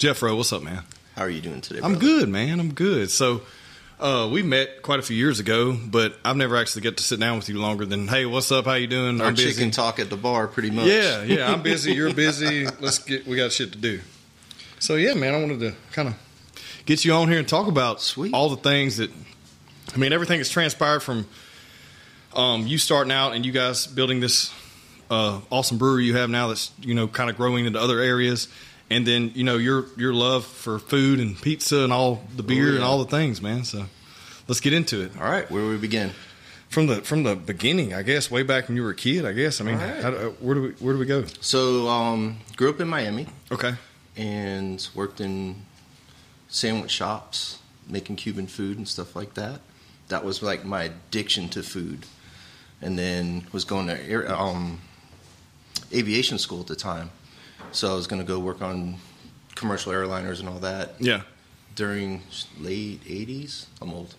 Jeffro, what's up, man? How are you doing today? I'm good, man. I'm good. So, uh, we met quite a few years ago, but I've never actually got to sit down with you longer than, hey, what's up? How you doing? Our I'm busy. chicken talk at the bar, pretty much. Yeah, yeah. I'm busy. You're busy. Let's get. We got shit to do. So yeah, man. I wanted to kind of get you on here and talk about Sweet. all the things that. I mean, everything that's transpired from um, you starting out and you guys building this uh, awesome brewery you have now. That's you know kind of growing into other areas, and then you know your your love for food and pizza and all the beer and Oh, yeah. all the things, man. So let's get into it All right, where do we begin? from the from the beginning. I guess way back when you were a kid. I guess. I mean, right. how, uh, where do we where do we go? So, um, grew up in Miami Okay. and worked in sandwich shops, making Cuban food and stuff like that. That was like my addiction to food. And then was going to air, um, aviation school at the time. So I was going to go work on commercial airliners and all that. Yeah. during late 80s. I'm old.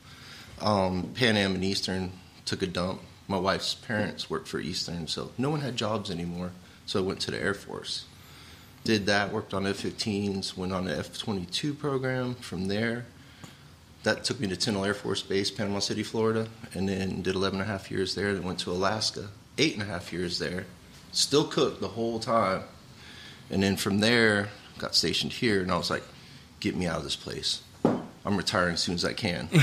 Um, Pan Am and Eastern took a dump. My wife's parents worked for Eastern, so no one had jobs anymore. So I went to the Air Force. Did that, worked on F 15s, went on the F 22 program. From there, that took me to Tyndall Air Force Base, Panama City, Florida, and then did 11 and a half years there. Then went to Alaska, eight and a half years there. Still cooked the whole time. And then from there, got stationed here, and I was like, get me out of this place. I'm retiring as soon as I can.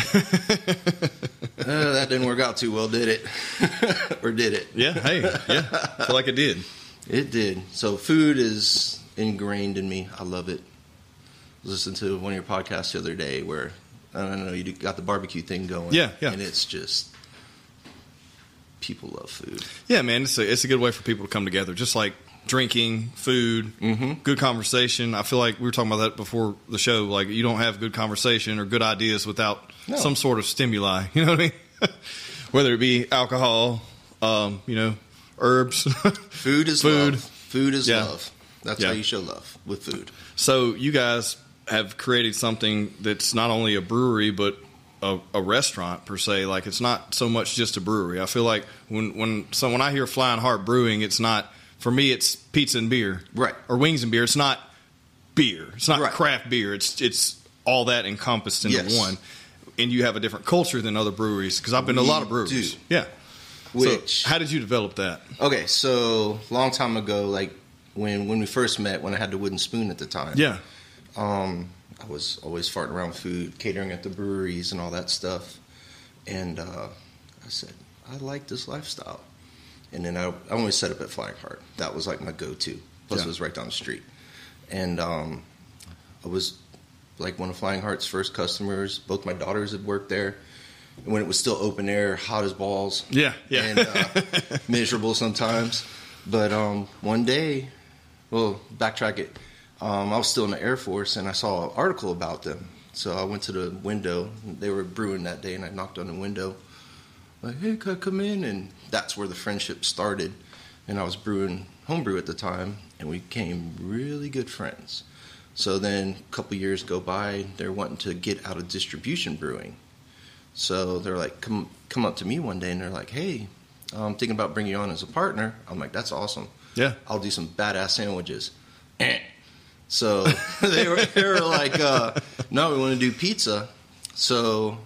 Uh, that didn't work out too well, did it? or did it? Yeah. Hey. Yeah. I Feel like it did. It did. So food is ingrained in me. I love it. Listened to one of your podcasts the other day where I don't know you got the barbecue thing going. Yeah, yeah. And it's just people love food. Yeah, man. It's a it's a good way for people to come together. Just like drinking, food, Mhm. good conversation. I feel like we were talking about that before the show. Like you don't have good conversation or good ideas without No. some sort of stimuli. You know what I mean? Whether it be alcohol, um, you know, herbs. Food is Food. love. Food is Yeah. love. That's Yeah. how you show love with food. So you guys have created something that's not only a brewery but a, a restaurant per se. Like it's not so much just a brewery. I feel like when when so when I hear Flying Heart Brewing, it's not for me. It's pizza and beer, Right. Or wings and beer. It's not beer. It's not Right. craft beer. It's it's all that encompassed into Yes. one. And you have a different culture than other breweries because I've been to a lot of breweries. do. Yeah. Which so how did you develop that? Okay, so long time ago, like when when we first met, when I had the wooden spoon at the time. Yeah. Um, I was always farting around food, catering at the breweries and all that stuff. And uh, I said, I like this lifestyle. And then I, I only set up at Flying Heart. That was like my go-to. Plus, Yeah. it was right down the street. And um, I was like one of Flying Heart's first customers. Both my daughters had worked there. And when it was still open air, hot as balls Yeah. Yeah. and uh, miserable sometimes. But um, one day, well, backtrack it. Um, I was still in the Air Force and I saw an article about them. So I went to the window. They were brewing that day, and I knocked on the window, like, "Hey, could I come in?" And that's where the friendship started. And I was brewing homebrew at the time, and we became really good friends. So then a couple years go by, they're wanting to get out of distribution brewing. So they're like, come come up to me one day, and they're like, "Hey, I'm thinking about bringing you on as a partner." I'm like, "That's awesome. yeah. I'll do some badass sandwiches." Eh. So they were they were like, uh, "No, we want to do pizza." So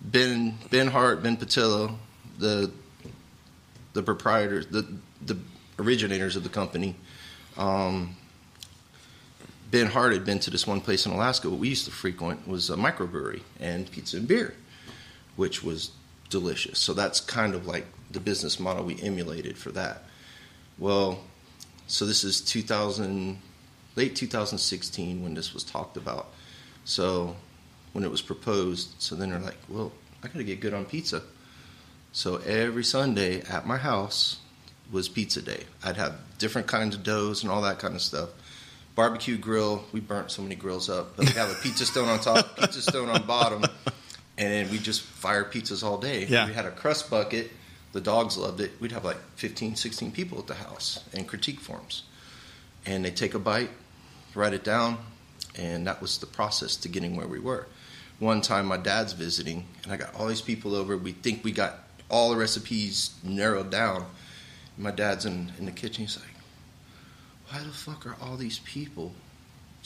Ben Ben Hart, Ben Patillo, the the proprietors, the the originators of the company, um, Ben Hart had been to this one place in Alaska. What we used to frequent was a microbrewery and pizza and beer, which was delicious. So that's kind of like the business model we emulated for that. Well, so this is 2000, late 2016 when this was talked about. So when it was proposed, so then they're like, well, I got to get good on pizza. So every Sunday at my house was pizza day. I'd have different kinds of doughs and all that kind of stuff. Barbecue grill, we burnt so many grills up, but we have a pizza stone on top, pizza stone on bottom, and then we just fire pizzas all day. Yeah. We had a crust bucket. The dogs loved it. We'd have like 15, 16 people at the house and critique forms. And they take a bite, write it down, and that was the process to getting where we were. One time my dad's visiting, and I got all these people over. We think we got all the recipes narrowed down. My dad's in, in the kitchen. He's like, why the fuck are all these people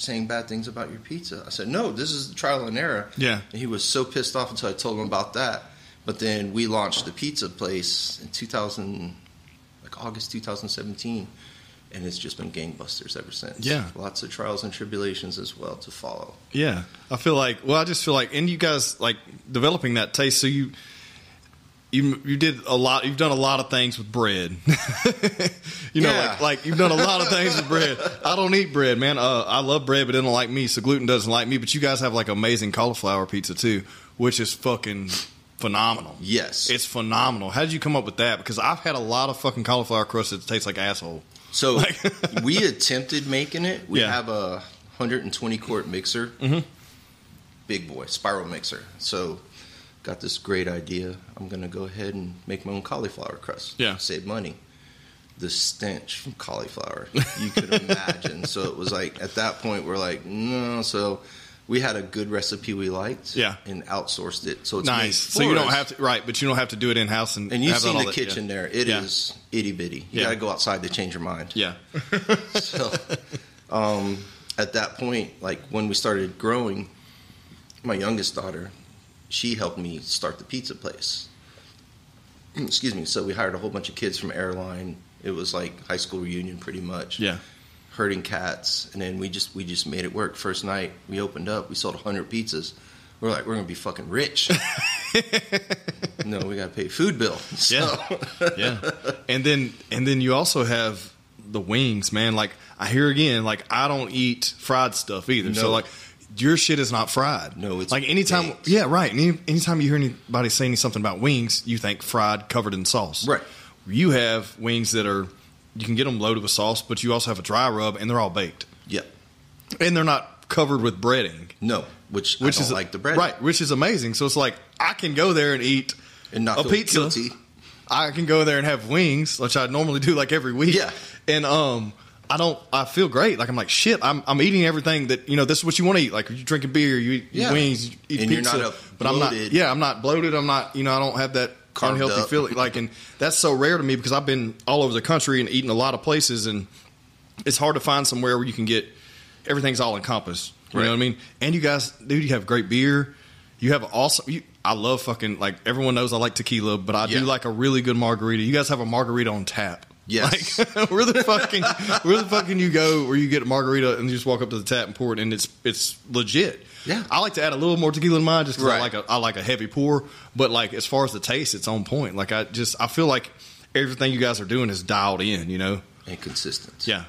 saying bad things about your pizza. I said, no, this is trial and error. Yeah. And he was so pissed off until I told him about that. But then we launched the pizza place in 2000, like August 2017, and it's just been gangbusters ever since. Yeah. Lots of trials and tribulations as well to follow. Yeah, I feel like. Well, I just feel like, and you guys like developing that taste. So you, you, you did a lot. You've done a lot of things with bread. you know, Yeah. like like you've done a lot of things with bread. I don't eat bread, man. Uh, I love bread, but it don't like me. So gluten doesn't like me. But you guys have like amazing cauliflower pizza too, which is fucking phenomenal. Yes. It's phenomenal. How did you come up with that? Because I've had a lot of fucking cauliflower crust that tastes like asshole. So Like- we attempted making it. We Yeah. have a 120 quart mixer, Mhm. big boy spiral mixer. So got this great idea. I'm gonna go ahead and make my own cauliflower crust. Yeah. save money. The stench from cauliflower, you could imagine. so it was like at that point we're like, no. So we had a good recipe we liked, Yeah. and outsourced it. So it's nice. So you for don't have to right, but you don't have to do it in house and And you've seen the that- yeah. kitchen there. It is Yeah. itty bitty. You Yeah. got to go outside to change your mind. Yeah. So, um, at that point, like when we started growing, my youngest daughter, she helped me start the pizza place. Excuse me. So we hired a whole bunch of kids from airline. It was like high school reunion, pretty much. Yeah. Herding cats, and then we just we just made it work. First night we opened up, we sold hundred pizzas. We're like, we're gonna be fucking rich. no, we gotta pay food bill. So, Yeah. yeah. And then and then you also have the wings, man. Like I hear again, like I don't eat fried stuff either. So like your shit is not fried. No, it's like anytime. Yeah, right. Any, anytime you hear anybody saying something about wings, you think fried, covered in sauce. Right. You have wings that are you can get them loaded with sauce, but you also have a dry rub, and they're all baked, yeah, and they're not covered with breading, no, which which is like the bread, right? Which is amazing. So it's like I can go there and eat and not a pizza. guilty. I can go there and have wings, which I normally do like every week. Yeah. And um I don't I feel great. Like I'm like shit, I'm I'm eating everything that you know, this is what you want to eat. Like you drinking beer, you eat Yeah. wings, you eat And you're pizza. not but I'm not bloated. yeah, I'm not bloated. I'm not you know, I don't have that unhealthy up. feeling. Like and that's so rare to me because I've been all over the country and eating a lot of places and it's hard to find somewhere where you can get everything's all encompassed. You Right. know what I mean? And you guys, dude, you have great beer. You have awesome. You, I love fucking like everyone knows I like tequila, but I Yeah. do like a really good margarita. You guys have a margarita on tap. Yes. Like, where the fucking where the fucking you go where you get a margarita and you just walk up to the tap and pour it and it's it's legit. Yeah. I like to add a little more tequila in mine just because I like a I like a heavy pour. But like as far as the taste, it's on point. Like I just I feel like everything you guys are doing is dialed in. You know. and consistent. Yeah.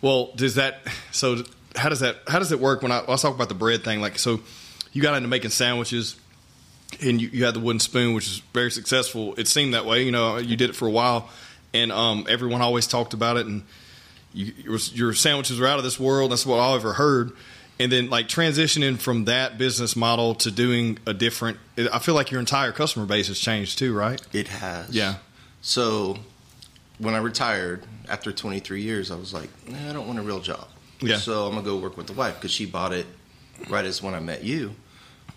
Well, does that? So how does that? How does it work? When I let's talk about the bread thing. Like, so you got into making sandwiches, and you, you had the wooden spoon, which is very successful. It seemed that way. You know, you did it for a while, and um, everyone always talked about it, and you, your, your sandwiches were out of this world. That's what I ever heard. And then, like transitioning from that business model to doing a different, I feel like your entire customer base has changed too, right? It has. Yeah. So when I retired after 23 years, I was like, nah, I don't want a real job. Yeah. So I'm gonna go work with the wife because she bought it right as when I met you,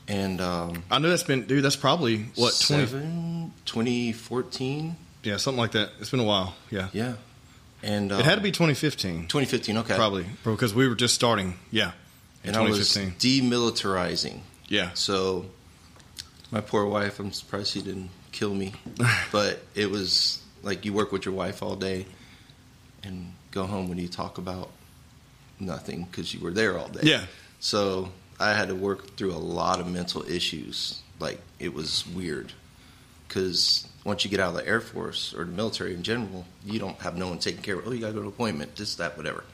and um, I know that's been, dude. That's probably what twenty. seven, 2014. Yeah, something like that. It's been a while. Yeah. Yeah. And It had to um, be 2015, 2015. Okay. probably, because we were just starting. Yeah, in And I was 2015. demilitarizing. yeah, So my poor wife, I'm surprised she didn't kill me. but it was like you work with your wife all day and go home when you talk about nothing because you were there all day. yeah, So I had to work through a lot of mental issues. Like it was weird because once you get out of the Air Force or the military in general, you don't have no one taking care of. Oh, you gotta go to an appointment, this, that, whatever.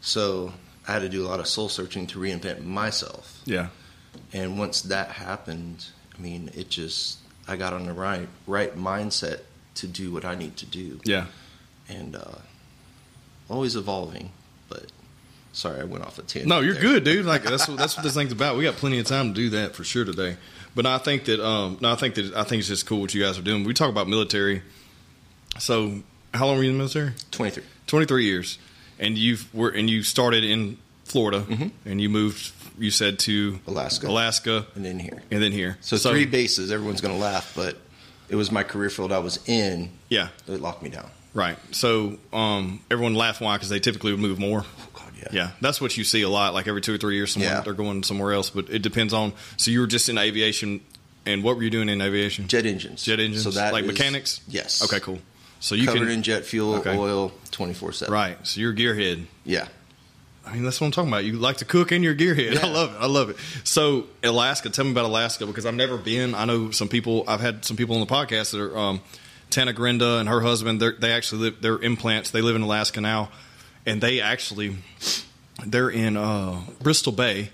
So I had to do a lot of soul searching to reinvent myself. yeah, And once that happened, I mean, it just I got on the right right mindset to do what I need to do, yeah. and uh, always evolving. But sorry, I went off a tangent. No, you're there. good, dude. Like that's what that's what this thing's about. We got plenty of time to do that for sure today. But I think that um, no, I think that I think it's just cool what you guys are doing. We talk about military. So, how long were you in the military? Twenty three. 23 years, and you've were and you started in Florida, Mhm. and you moved. You said to Alaska. Alaska, and then here. and then here. So, three bases. Everyone's going to laugh, but it was my career field I was in. Yeah, It locked me down. right. So um, everyone laughed why because they typically would move more. Yeah. Yeah, that's what you see a lot. Like every two or three years, someone Yeah. they're going somewhere else. But it depends on. So you were just in aviation, and what were you doing in aviation? Jet engines. Jet engines. So that like is- mechanics. Yes. Okay, cool. So you Covered can in jet fuel, Okay. oil, twenty four seven. right. So you're a gearhead. Yeah. I mean, that's what I'm talking about. You like to cook and you're gearhead. I love it. I love it. So Alaska, tell me about Alaska because I've never been. I know some people. I've had some people on the podcast that are um, Tana Grinda and her husband. They actually live. They're implants. They live in Alaska now, and they actually they're in uh, Bristol Bay,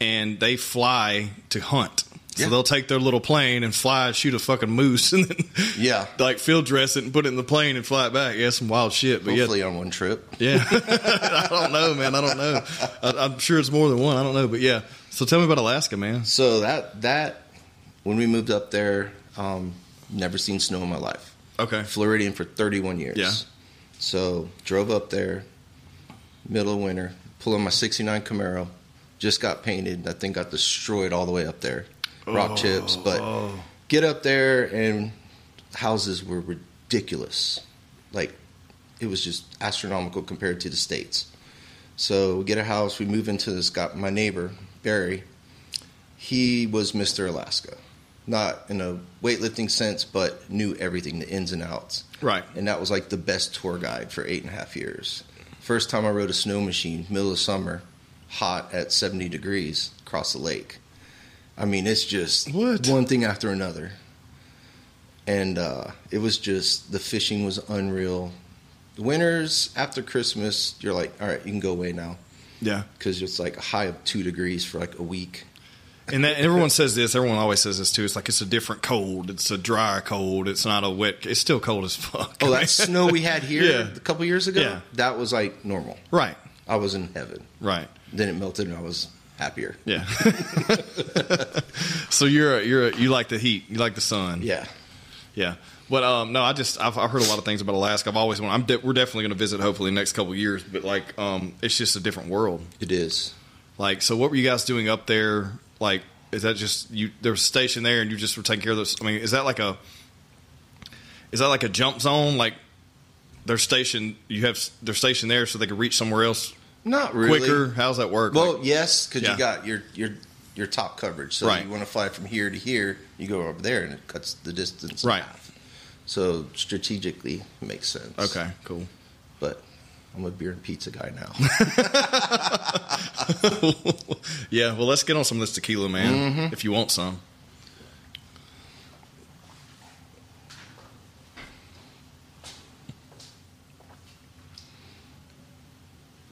and they fly to hunt. So Yeah. they'll take their little plane and fly, shoot a fucking moose, and then Yeah. like field dress it and put it in the plane and fly it back. Yeah, some wild shit. But yeah, Hopefully on one trip. yeah, I don't know, man. I don't know. I, I'm sure it's more than one. I don't know, but yeah. So tell me about Alaska, man. So that that when we moved up there, um, never seen snow in my life. Okay. Floridian for 31 years. Yeah. So drove up there, middle of winter, pulling my '69 Camaro, just got painted. That thing got destroyed all the way up there, rock Oh, chips. But oh. get up there and houses were ridiculous, like it was just astronomical compared to the states. So we get a house, we move into this guy, my neighbor Barry. He was Mr. Alaska, not in a weightlifting sense, but knew everything, the ins and outs Right. and that was like the best tour guide for eight and a half years. First time I rode a snow machine, middle of summer, hot at 70 degrees across the lake. I mean, it's just What? one thing after another. And uh, it was just, the fishing was unreal. The winters after Christmas, you're like, all right, you can go away now. Yeah. Because it's like a high of two degrees for like a week. And that, everyone says this. Everyone always says this too. It's like it's a different cold. It's a dry cold. It's not a wet. It's still cold as fuck. Oh, that snow we had here Yeah. a couple years ago, Yeah. that was like normal. right. I was in heaven. Right. Then it melted and I was happier. Yeah. so you're a, you're a, you like the heat. You like the sun. Yeah. Yeah. But um, no, I just I've, I've heard a lot of things about Alaska. I've always wanted. I'm de- we're definitely going to visit hopefully the next couple years. But like um, it's just a different world. It is. Like, so what were you guys doing up there? Like, is that just you? There was a station there, and you just were taking care of this. I mean, is that like a is that like a jump zone? Like, they're stationed, you have their station there, so they could reach somewhere else Not really. quicker. How's that work? Well, Like- yes, because Yeah. you got your your your top coverage. So Right. you want to fly from here to here, you go over there, and it cuts the distance. in Right. half. So strategically, it makes sense. okay, cool. But I'm a beer and pizza guy now. Yeah, well, let's get on some of this tequila, man. Mm-hmm. If you want some.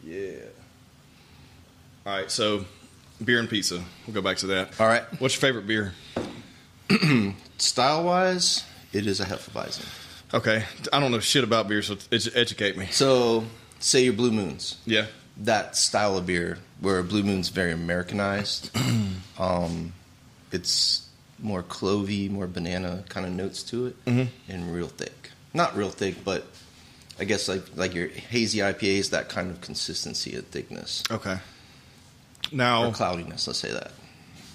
Yeah. All right, so beer and pizza. We'll go back to that. All right. What's your favorite beer? Style wise, it is a Hefeweizen. Okay, I don't know shit about beer, so edu- educate me. So say your Blue Moons. Yeah. that style of beer where Blue Moon's very Americanized. um, it's more clovey, more banana kind of notes to it, and real thick. Not real thick, but I guess like like your hazy IPAs, that kind of consistency and thickness Okay. or Now, cloudiness. Let's say that.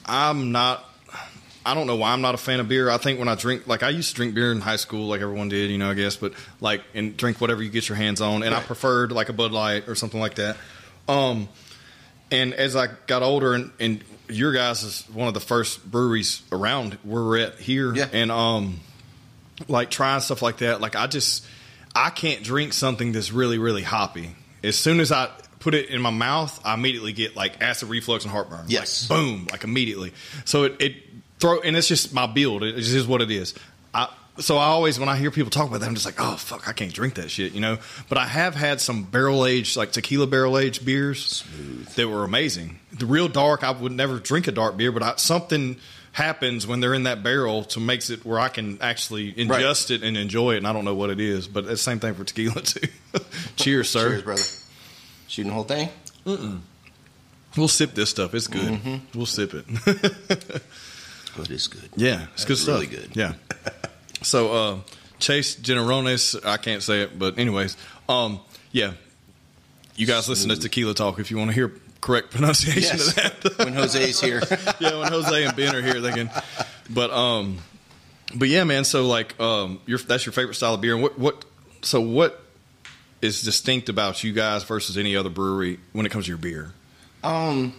I'm not. I don't know why I'm not a fan of beer. I think when I drink, like I used to drink beer in high school, like everyone did, you know, I guess, but like and drink whatever you get your hands on, and I preferred like a Bud Light or something like that. Um, and as I got older, and, and your guys is one of the first breweries around where we're at here, Yeah. and um, like trying stuff like that. Like I just, I can't drink something that's really really hoppy. As soon as I put it in my mouth, I immediately get like acid reflux and heartburn. Like, Yes. boom, like immediately. So it, it throw, and it's just my build. It just is what it is. I, so I always, when I hear people talk about that, I'm just like, oh fuck, I can't drink that shit, you know. But I have had some barrel aged, like tequila barrel aged beers Smooth. that were amazing. The real dark, I would never drink a dark beer, but I, something happens when they're in that barrel to makes it where I can actually ingest it and enjoy it. And I don't know what it is, but it's the same thing for tequila too. Cheers, sir. Cheers, brother. Shooting the whole thing. We'll sip this stuff. It's good. Mm-hmm. We'll sip it. Oh, it is good. Yeah, it's good That's stuff. really good. Yeah. So uh, Chase Generones, I can't say it, but anyways, um, yeah. You guys listen to Tequila Talk if you want to hear correct pronunciation Yes. of that. when Jose's here. yeah, when Jose and Ben are here, they can. But um, but yeah, man. So like um, your that's your favorite style of beer, and what what? So what is distinct about you guys versus any other brewery when it comes to your beer? Um,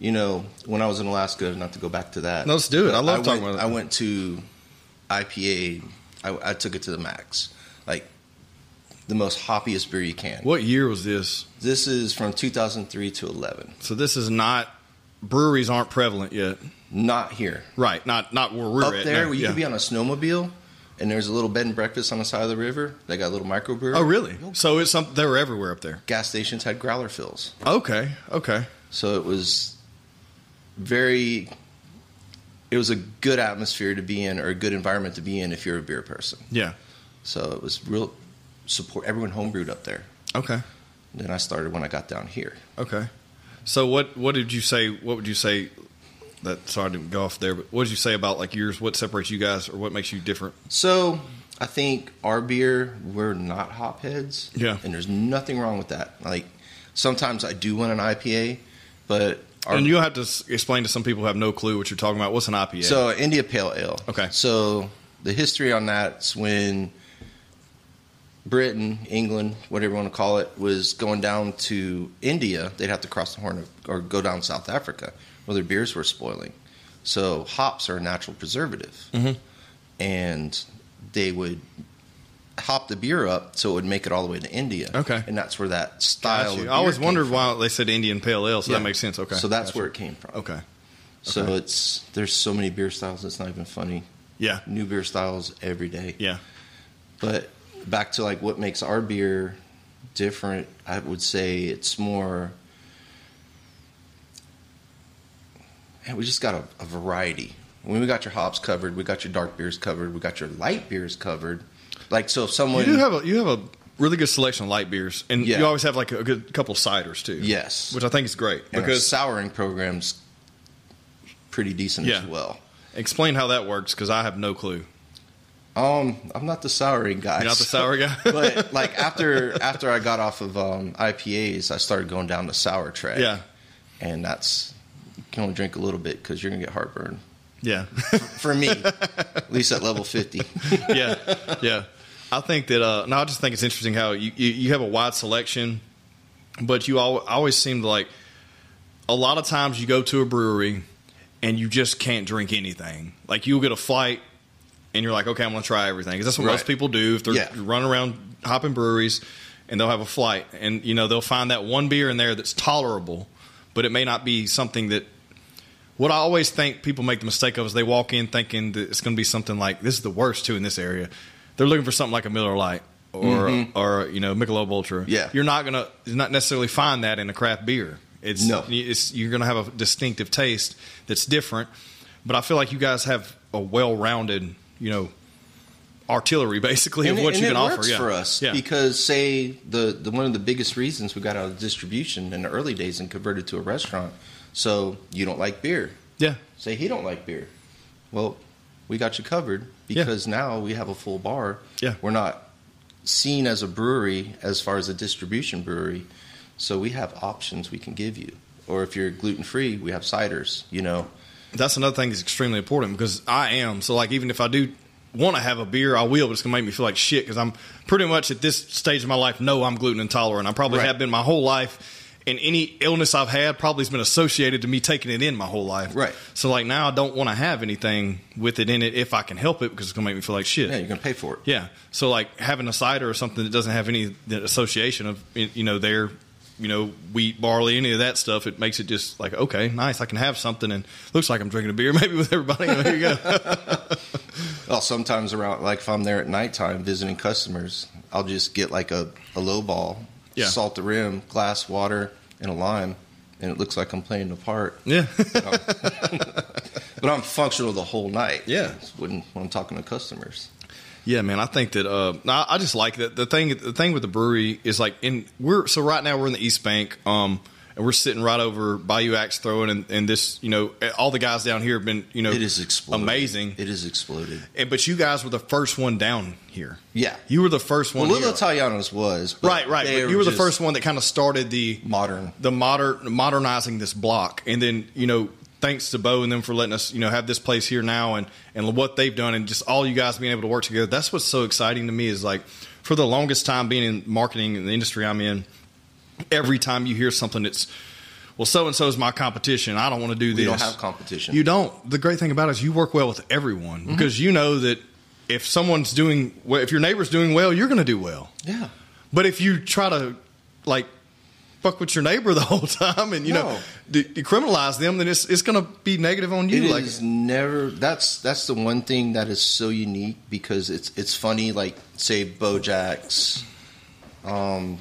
you know, when I was in Alaska, not to go back to that. No, let's do it. I love went, talking about it. I went to IPA. I, I took it to the max, like the most hoppiest beer you can. What year was this? This is from 2003 to 11. So this is not breweries aren't prevalent yet, Not here. right? Not not where we're Up at there, you Yeah. could be on a snowmobile, and there's a little bed and breakfast on the side of the river. They got a little microbrewery. Oh, really? So it's something they were everywhere up there. Gas stations had growler fills, Okay, okay, so it was very. It was a good atmosphere to be in, or a good environment to be in, if you're a beer person. yeah, So it was real support. Everyone homebrewed up there. okay, Then I started when I got down here. okay. So what what did you say? What would you say? That sorry I didn't go off there, but what did you say about like yours? What separates you guys, or what makes you different? So I think our beer, we're not hopheads. Yeah. And there's nothing wrong with that. Like sometimes I do want an IPA, but our, and you'll have to s- explain to some people who have no clue what you're talking about. What's an IPA? so India Pale Ale. Okay. So the history on that's when Britain, England, whatever you want to call it, was going down to India, they'd have to cross the Horn of, or go down South Africa, where their beers were spoiling. So hops are a natural preservative, Mhm. and they would hop the beer up so it would make it all the way to India. Okay. and that's where that style. Gotcha. Of I always came wondered from. why they said Indian Pale Ale, so Yeah. that makes sense. Okay, So that's Gotcha. where it came from. Okay, So Okay. it's there's so many beer styles. It's not even funny. yeah, New beer styles every day. yeah, But back to like what makes our beer different, I would say it's more. Man, we just got a, a variety. When we got your hops covered, we got your dark beers covered, we got your light beers covered. Like so, if someone you do have a you have a really good selection of light beers, and Yeah. you always have like a good couple of ciders too. yes, which I think is great and because our souring programs pretty decent Yeah. as well. explain how that works because I have no clue. Um, I'm not the souring guy. You're not the so- sour guy, but like after after I got off of um, IPAs, I started going down the sour track. yeah, and that's you can only drink a little bit because you're gonna get heartburn. yeah, For me, at least at level fifty. yeah, yeah. I think that. Uh, no, I just think it's interesting how you, you, you have a wide selection, but you al- always seem to like. A lot of times you go to a brewery and you just can't drink anything. Like you'll get a flight and you're like, okay, I'm going to try everything. 'Cause that's what most people do if they're Yeah. running around hopping breweries and they'll have a flight and you know they'll find that one beer in there that's tolerable, but it may not be something that. What I always think people make the mistake of is they walk in thinking that it's going to be something like this is the worst too in this area. They're looking for something like a Miller Lite or or you know Michelob Ultra. Mm-hmm. Yeah. you're not gonna not necessarily find that in a craft beer. It's No. it's you're gonna have a distinctive taste that's different. But I feel like you guys have a well-rounded, you know, artillery basically and of it, what you can offer. Yeah. for us yeah. because say the, the one of the biggest reasons we got out of distribution in the early days and converted to a restaurant. So you don't like beer. yeah, Say he don't like beer. Well, we got you covered Yeah. because now we have a full bar. Yeah. We're not seen as a brewery as far as a distribution brewery. So we have options we can give you. Or if you're gluten free, we have ciders, you know. that's another thing that's extremely important because I am. So like even if I do want to have a beer, I will, but it's gonna make me feel like shit because I'm pretty much at this stage of my life know I'm gluten intolerant. I probably Right. have been my whole life. And any illness I've had probably has been associated to me taking it in my whole life. Right. So like now I don't want to have anything with it in it if I can help it because it's gonna make me feel like shit. Yeah, you're gonna pay for it. Yeah. So like having a cider or something that doesn't have any association of you know their you know wheat, barley, any of that stuff, it makes it just like okay, nice. I can have something and looks like I'm drinking a beer maybe with everybody. There you go. Well, sometimes around, like if I'm there at nighttime visiting customers, I'll just get like a, a low ball, Yeah. salt the rim, glass water, and a lime, and it looks like I'm playing the part. yeah. But I'm functional the whole night. Yeah. when when I'm talking to customers. Yeah, man, I think that uh, I I just like that. The thing, the thing with the brewery is like, in we're so right now we're in the East Bank, um, and we're sitting right over Bayou Axe throwing, and, and this, you know, all the guys down here have been, you know, It is exploded. amazing. It is exploded. And but you guys were the first one down here. Yeah. You were the first one. Well. Little Italianos was right, right. But you were the first one that kind of started the modern. the modern modernizing this block, and then you know, thanks to Bo and them for letting us, you know, have this place here now, and and what they've done, and just all you guys being able to work together. That's what's so exciting to me is like for the longest time being in marketing in the industry I'm in, every time you hear something that's well, so and so is my competition. I don't want to do this. You don't have competition. You don't. The great thing about it is you work well with everyone Mm-hmm. because you know that if someone's doing well, if your neighbor's doing well, you're going to do well. yeah. But if you try to like fuck with your neighbor the whole time and you know No. de- decriminalize them, then it's it's going to be negative on you. It like is never. That's that's the one thing that is so unique because it's it's funny. Like say BoJack's, um,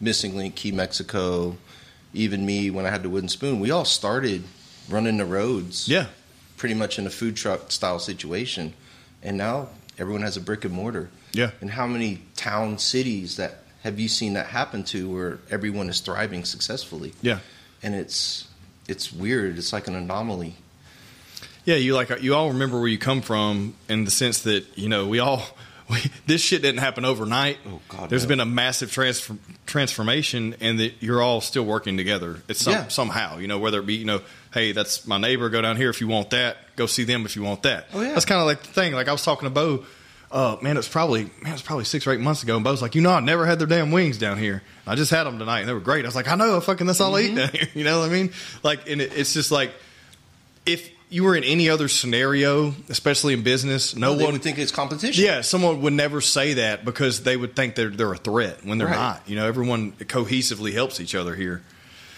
Missing Link, Key Mexico, even me when I had the wooden spoon. We all started running the roads. yeah, pretty much in a food truck style situation, and now everyone has a brick and mortar. yeah, And how many town cities that have you seen that happen to where everyone is thriving successfully? yeah. And it's it's weird. It's like an anomaly. Yeah, you like you all remember where you come from in the sense that you know we all we, this shit didn't happen overnight. Oh, God, There's no. been a massive transfer, transformation, and that you're all still working together. It's some, Yeah. somehow you know whether it be you know hey that's my neighbor go down here if you want that go see them if you want that. Oh, yeah. that's kind of like the thing. Like I was talking to Bo. Uh, man, it's probably man, it was probably six or eight months ago. And Bo's like, you know, I never had their damn wings down here. I just had them tonight, and they were great. I was like, I know, fucking, that's all I eat Mm-hmm. down here. You know what I mean? Like, and it, it's just like if you were in any other scenario, especially in business, no they one would think it's competition. Yeah, someone would never say that because they would think they're they're a threat when they're Right. not. You know, everyone cohesively helps each other here.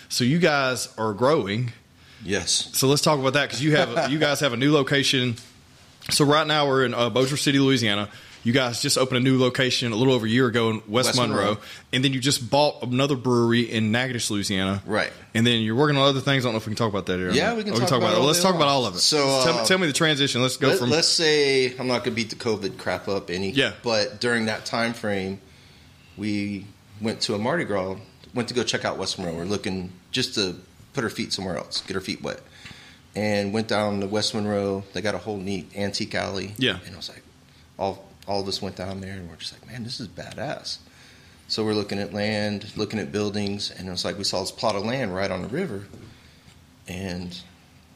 So you guys are growing. Yes. So let's talk about that because you have you guys have a new location. So right now we're in uh, Bossier City, Louisiana. You guys just opened a new location a little over a year ago in West, West Monroe. Monroe. and then you just bought another brewery in Natchitoches, Louisiana. Right. And then you're working on other things. I don't know if we can talk about that. Here Yeah, we can Oh, talk about it Let's talk long. about all of it. So, tell, me- uh, tell me the transition. Let's go from Let's say I'm not going to beat the COVID crap up any. Yeah. But during that time frame, we went to a Mardi Gras. Went to go check out West Monroe. We're looking just to put our feet somewhere else, get our feet wet, and went down to West Monroe. They got a whole neat antique alley. Yeah. And I was like, all all of us went down there, and we're just like, man, this is badass. So we're looking at land, looking at buildings, and it was like we saw this plot of land right on the river, and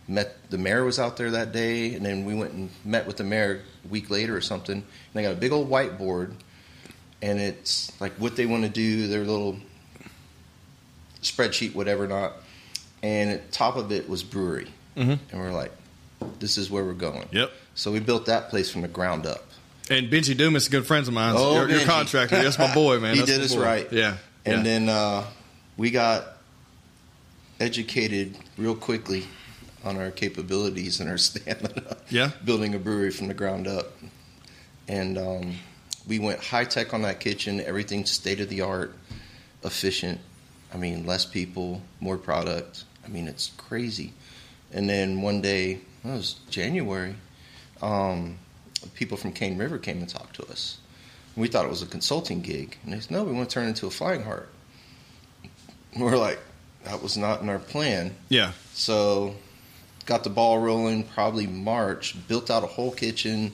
met the mayor was out there that day, and then we went and met with the mayor a week later or something. And they got a big old whiteboard, and it's like what they want to do, their little spreadsheet, whatever not. And at top of it was brewery, Mhm. and we're like, this is where we're going. Yep. So we built that place from the ground up. And Benji Dumas, good friends of mine. Oh, your, your contractor. That's my boy, man. He That's did us boy. right. Yeah. And yeah. then uh, we got educated real quickly on our capabilities and our stamina. Yeah. Building a brewery from the ground up. And um, we went high tech on that kitchen, everything state of the art, efficient. I mean, less people, more product. I mean, it's crazy. And then one day, well, it was January, um, people from Cane River came and talked to us. We thought it was a consulting gig. And they said, no, we want to turn it into a flying heart. And we're like, that was not in our plan. yeah. So got the ball rolling probably March, built out a whole kitchen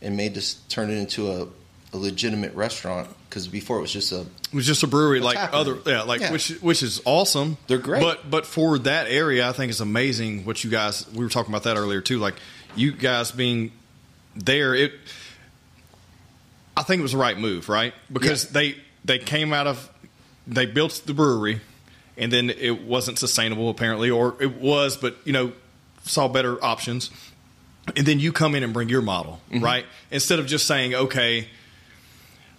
and made this turn it into a, a legitimate restaurant because before it was just a It was just a brewery like other yeah, like Yeah. which which is awesome. They're great. But but for that area, I think it's amazing what you guys we were talking about that earlier too. Like you guys being there, it I think it was the right move, right? Because Yeah. they they came out of they built the brewery and then it wasn't sustainable apparently or it was but you know saw better options and then you come in and bring your model Mm-hmm. right instead of just saying okay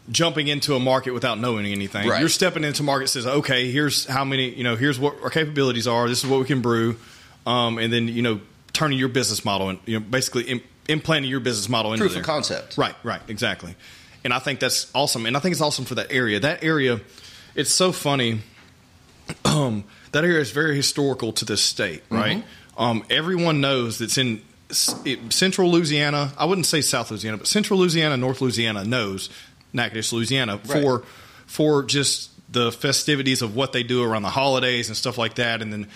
jumping into a market without knowing anything Right. you're stepping into market says okay here's how many you know here's what our capabilities are this is what we can brew um, and then you know turning your business model and you know basically implanting your business model into proof there. of concept. Right, right, exactly. And I think that's awesome. And I think it's awesome for that area. That area, it's so funny. Um, that area is very historical to this state, right? Um, everyone knows that's in it, central Louisiana. I wouldn't say South Louisiana, but central Louisiana, North Louisiana knows Natchitoches, Louisiana Right. for for just the festivities of what they do around the holidays and stuff like that, and then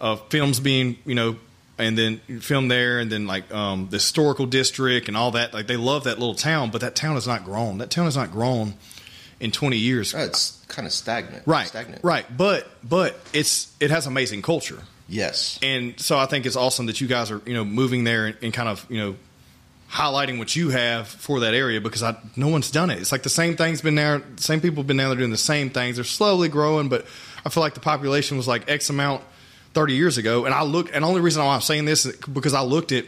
uh, films being you know and then film there and then like um, the historical district and all that like they love that little town but that town has not grown that town has not grown in 20 years Oh, it's kind of stagnant. right Stagnant. right but but it's it has amazing culture Yes. and so i think it's awesome that you guys are you know moving there and, and kind of you know highlighting what you have for that area because I no one's done it. It's like the same thing's been there. Same people have been down there doing the same things. They're slowly growing, but I feel like the population was like X amount 30 years ago. And I look, and the only reason why I'm saying this is because I looked at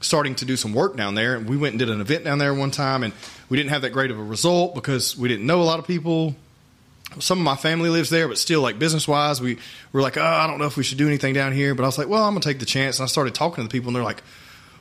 starting to do some work down there. And we went and did an event down there one time, and we didn't have that great of a result because we didn't know a lot of people. Some of my family lives there, but still, like business wise, we were like, oh, I don't know if we should do anything down here. But I was like, well, I'm gonna take the chance. And I started talking to the people, and they're like,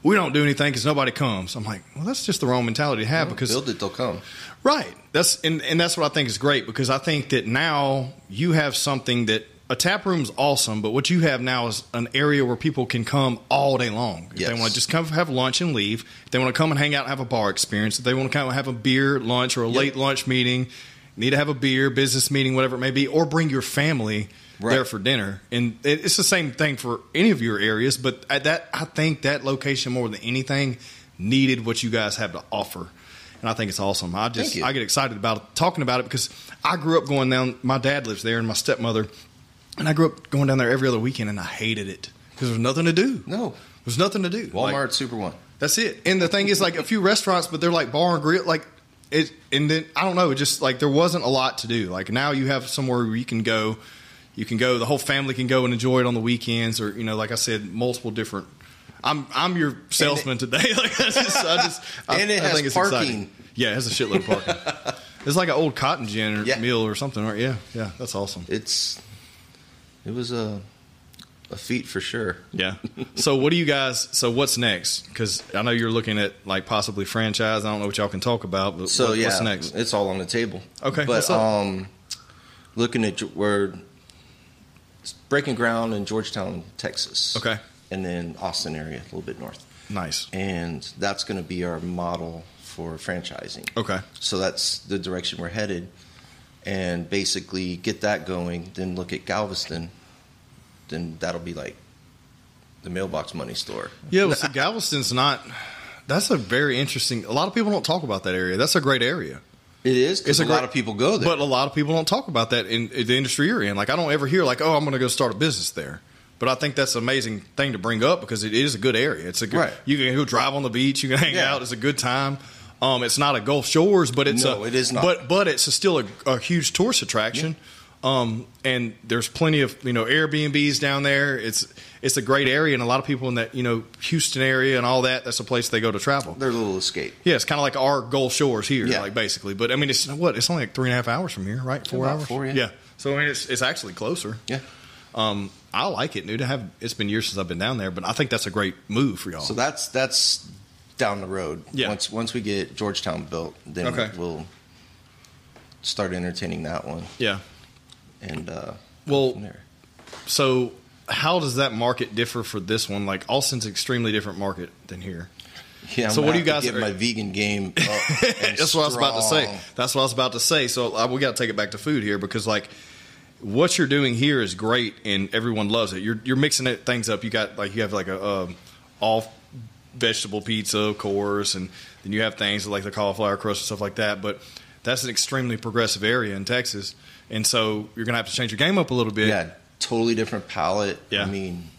we don't do anything because nobody comes. I'm like, well, that's just the wrong mentality to have because build it, they'll come. Right. That's and, and that's what I think is great because I think that now you have something that a tap room's awesome, but what you have now is an area where people can come all day long. If Yes. they want to just come have lunch and leave, if they want to come and hang out and have a bar experience, if they want to come and have a beer lunch or a late lunch meeting, need to have a beer, business meeting, whatever it may be, or bring your family Right. there for dinner. And it's the same thing for any of your areas, but at that I think that location more than anything needed what you guys have to offer. And I think it's awesome. I just I get excited about it, talking about it because I grew up going down. My dad lives there, and my stepmother, and I grew up going down there every other weekend, and I hated it because there's nothing to do. No, There's nothing to do. Walmart, Like, Super One. that's it. And the thing is, like a few restaurants, but they're like bar and grill, like it. And then I don't know, it just like there wasn't a lot to do. Like now you have somewhere where you can go. You can go. The whole family can go and enjoy it on the weekends, or you know, like I said, multiple different. I'm I'm your salesman today. Like I just, I just, I, And it I has think it's parking. exciting. Yeah, it has a shitload of parking. it's like an old cotton gin or Yeah. meal or something, right? Yeah, yeah, that's awesome. It's it was a a feat for sure. Yeah. So what do you guys? So what's next? Because I know you're looking at like possibly franchise. I don't know what y'all can talk about. But So what- yeah, what's next? it's all on the table. Okay, but um, looking at we're breaking ground in Georgetown, Texas. Okay. and then Austin area, a little bit north, Nice. and that's going to be our model for franchising. Okay. So that's the direction we're headed, and basically get that going. Then look at Galveston. Then that'll be like the mailbox money store. Yeah. Well, so Galveston's not. That's a very interesting. A lot of people don't talk about that area. That's a great area. It is because It's a, a lot of people go there. But a lot of people don't talk about that in, in the industry you're in. Like I don't ever hear like, oh, I'm going to go start a business there. But I think that's an amazing thing to bring up because it is a good area. It's a good. Right. You can go drive on the beach. You can hang Yeah. out. It's a good time. Um, it's not a Gulf Shores, but it's No, a, it is not. But but it's a still a, a huge tourist attraction. Um, and there's plenty of you know Airbnbs down there. It's it's a great area, and a lot of people in that you know Houston area and all that. That's a place they go to travel. Their little escape. Yeah, it's kind of like our Gulf Shores here, Yeah. like basically. But I mean, it's what it's only like three and a half hours from here, right? Four About hours. four, yeah. So I mean, it's it's actually closer. Yeah. Um, I like it, dude. I have. It's been years since I've been down there, but I think that's a great move for y'all. So that's that's down the road. Yeah. Once once we get Georgetown built, then Okay. we'll start entertaining that one. yeah. And uh, Well, so how does that market differ for this one? Like Austin's an extremely different market than here. yeah. So what do you guys- get my vegan game? That's what I was about to say. That's what I was about to say. So uh, we got to take it back to food here because like what you're doing here is great and everyone loves it. You're you're mixing it, things up. You got like you have like a um, all vegetable pizza, of course, and then you have things like the cauliflower crust and stuff like that. But that's an extremely progressive area in Texas, and so you're gonna have to change your game up a little bit. Yeah, totally different palette. Yeah. I mean,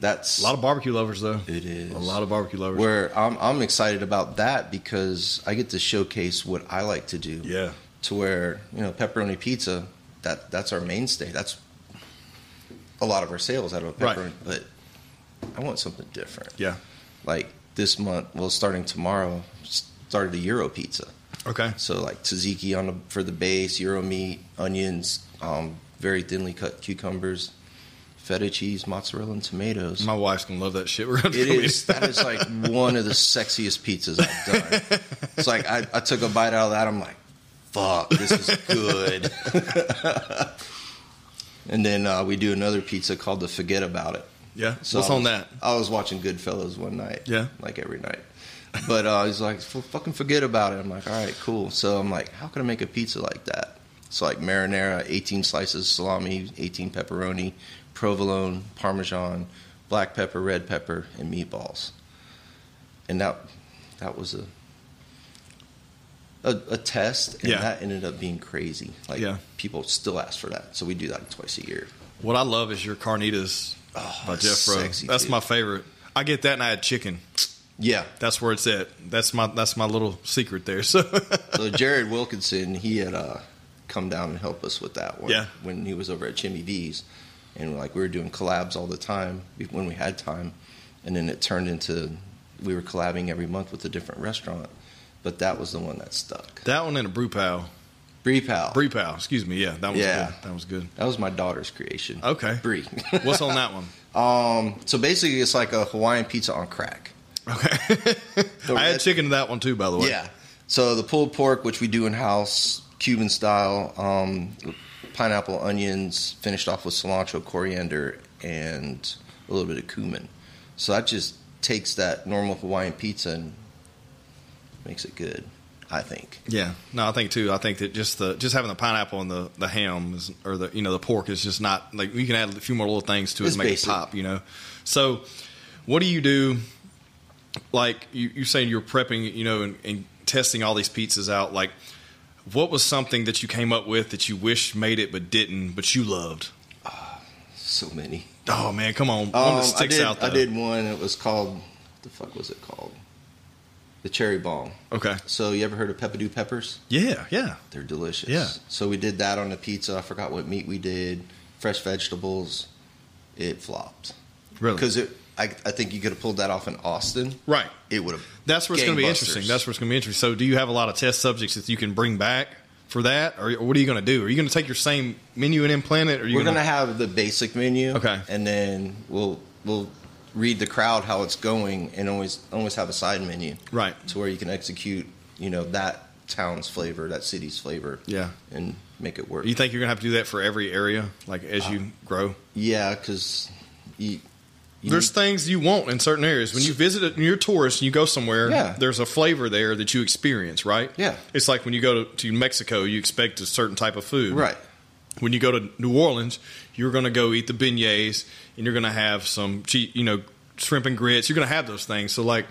that's A lot of barbecue lovers though. It is a lot of barbecue lovers. where I'm I'm excited about that because I get to showcase what I like to do. yeah, to where you know pepperoni pizza that that's our mainstay that's a lot of our sales out of a Right. pepperoni but i want something different yeah. like this month well starting tomorrow started a euro pizza Okay. so like tzatziki on the for the base euro meat onions um, very thinly cut cucumbers feta cheese mozzarella and tomatoes My wife's gonna love that shit. We're it is. That is like one of the sexiest pizzas I've done. It's like I, I took a bite out of that. I'm like, fuck, this is good. and then uh, we do another pizza called the Forget About It. Yeah. So What's I on that? I was watching Goodfellas one night. Yeah. Like every night. But uh, he's like, fucking forget about it. I'm like, all right, cool. So I'm like, how can I make a pizza like that? So like marinara, 18 slices salami, 18 pepperoni, provolone, parmesan, black pepper, red pepper, and meatballs. And that that was a a, a test, and Yeah. that ended up being crazy. Like Yeah. people still ask for that, so we do that twice a year. What I love is your carnitas Oh, by that's Jeffro. sexy, That's dude. my favorite. I get that and I had chicken. Yeah. That's where it's at. That's my that's my little secret there. So So Jared Wilkinson, he had uh, come down and help us with that one. Yeah. When he was over at Jimmy V's, and like we were doing collabs all the time when we had time, and then it turned into we were collabing every month with a different restaurant. But that was the one that stuck. that one and a brew pal. Brie Pal. Brew pal, excuse me. Yeah, that was Yeah. good. That was good. That was my daughter's creation. Okay. Brie. What's on that one? um. So basically, it's like a Hawaiian pizza on crack. Okay. I had chicken to that one too, by the way. Yeah. So the pulled pork, which we do in house, Cuban style, um, pineapple, onions, finished off with cilantro, coriander, and a little bit of cumin. So that just takes that normal Hawaiian pizza and makes it good. I think. Yeah, no, I think too. I think that just the just having the pineapple and the the ham is, or the you know the pork is just not like you can add a few more little things to it It's to make basic. it pop. You know, so what do you do? Like you you saying you're prepping, you know, and, and testing all these pizzas out. Like, what was something that you came up with that you wish made it but didn't, but you loved? So many. Oh man, come on, one Um, that I sticks did. out. I did one. It was called. What the fuck was it called? The cherry bomb. Okay. So you ever heard of peppadew peppers? Yeah, yeah. They're delicious. Yeah. So we did that on the pizza. I forgot what meat we did. Fresh vegetables. It flopped Really. because it. I, I think you could have pulled that off in Austin. Right. It would have. That's where it's going to be interesting. That's where it's going to be interesting. So, do you have a lot of test subjects that you can bring back for that, or what are you going to do? Are you going to take your same menu and implant it, or are you We're going gonna have the basic menu. Okay. And then we'll we'll read the crowd how it's going and always always have a side menu Right. to where you can execute you know that town's flavor, that city's flavor, Yeah. and make it work. You think you're going to have to do that for every area, like as you uh, grow? yeah, because you, There's things you want in certain areas. When you visit it, when you're a tourist and you go somewhere, Yeah. there's a flavor there that you experience, right? Yeah. It's like when you go to, to Mexico, you expect a certain type of food. right. when you go to New Orleans, you're going to go eat the beignets and you're going to have some, che- you know, shrimp and grits. You're going to have those things. So, like,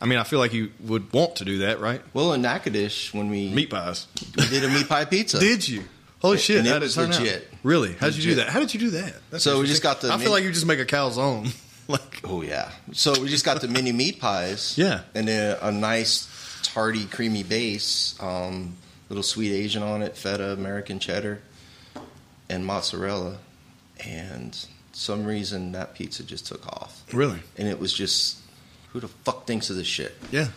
I mean, I feel like you would want to do that, right? Well, in Natchitoches, when we Meat pies. we did a meat pie pizza. Did you? Holy shit! And it was turn out? legit. Really? How did you do that? How did you do that? That's So we just got the I feel like you just make a calzone. like, Oh yeah. So we just got the mini meat pies. Yeah. And then a nice tarty, creamy base. Um, little sweet Asian on it, feta, American cheddar, and mozzarella. And some reason that pizza just took off. really? And it was just, who the fuck thinks of this shit? Yeah.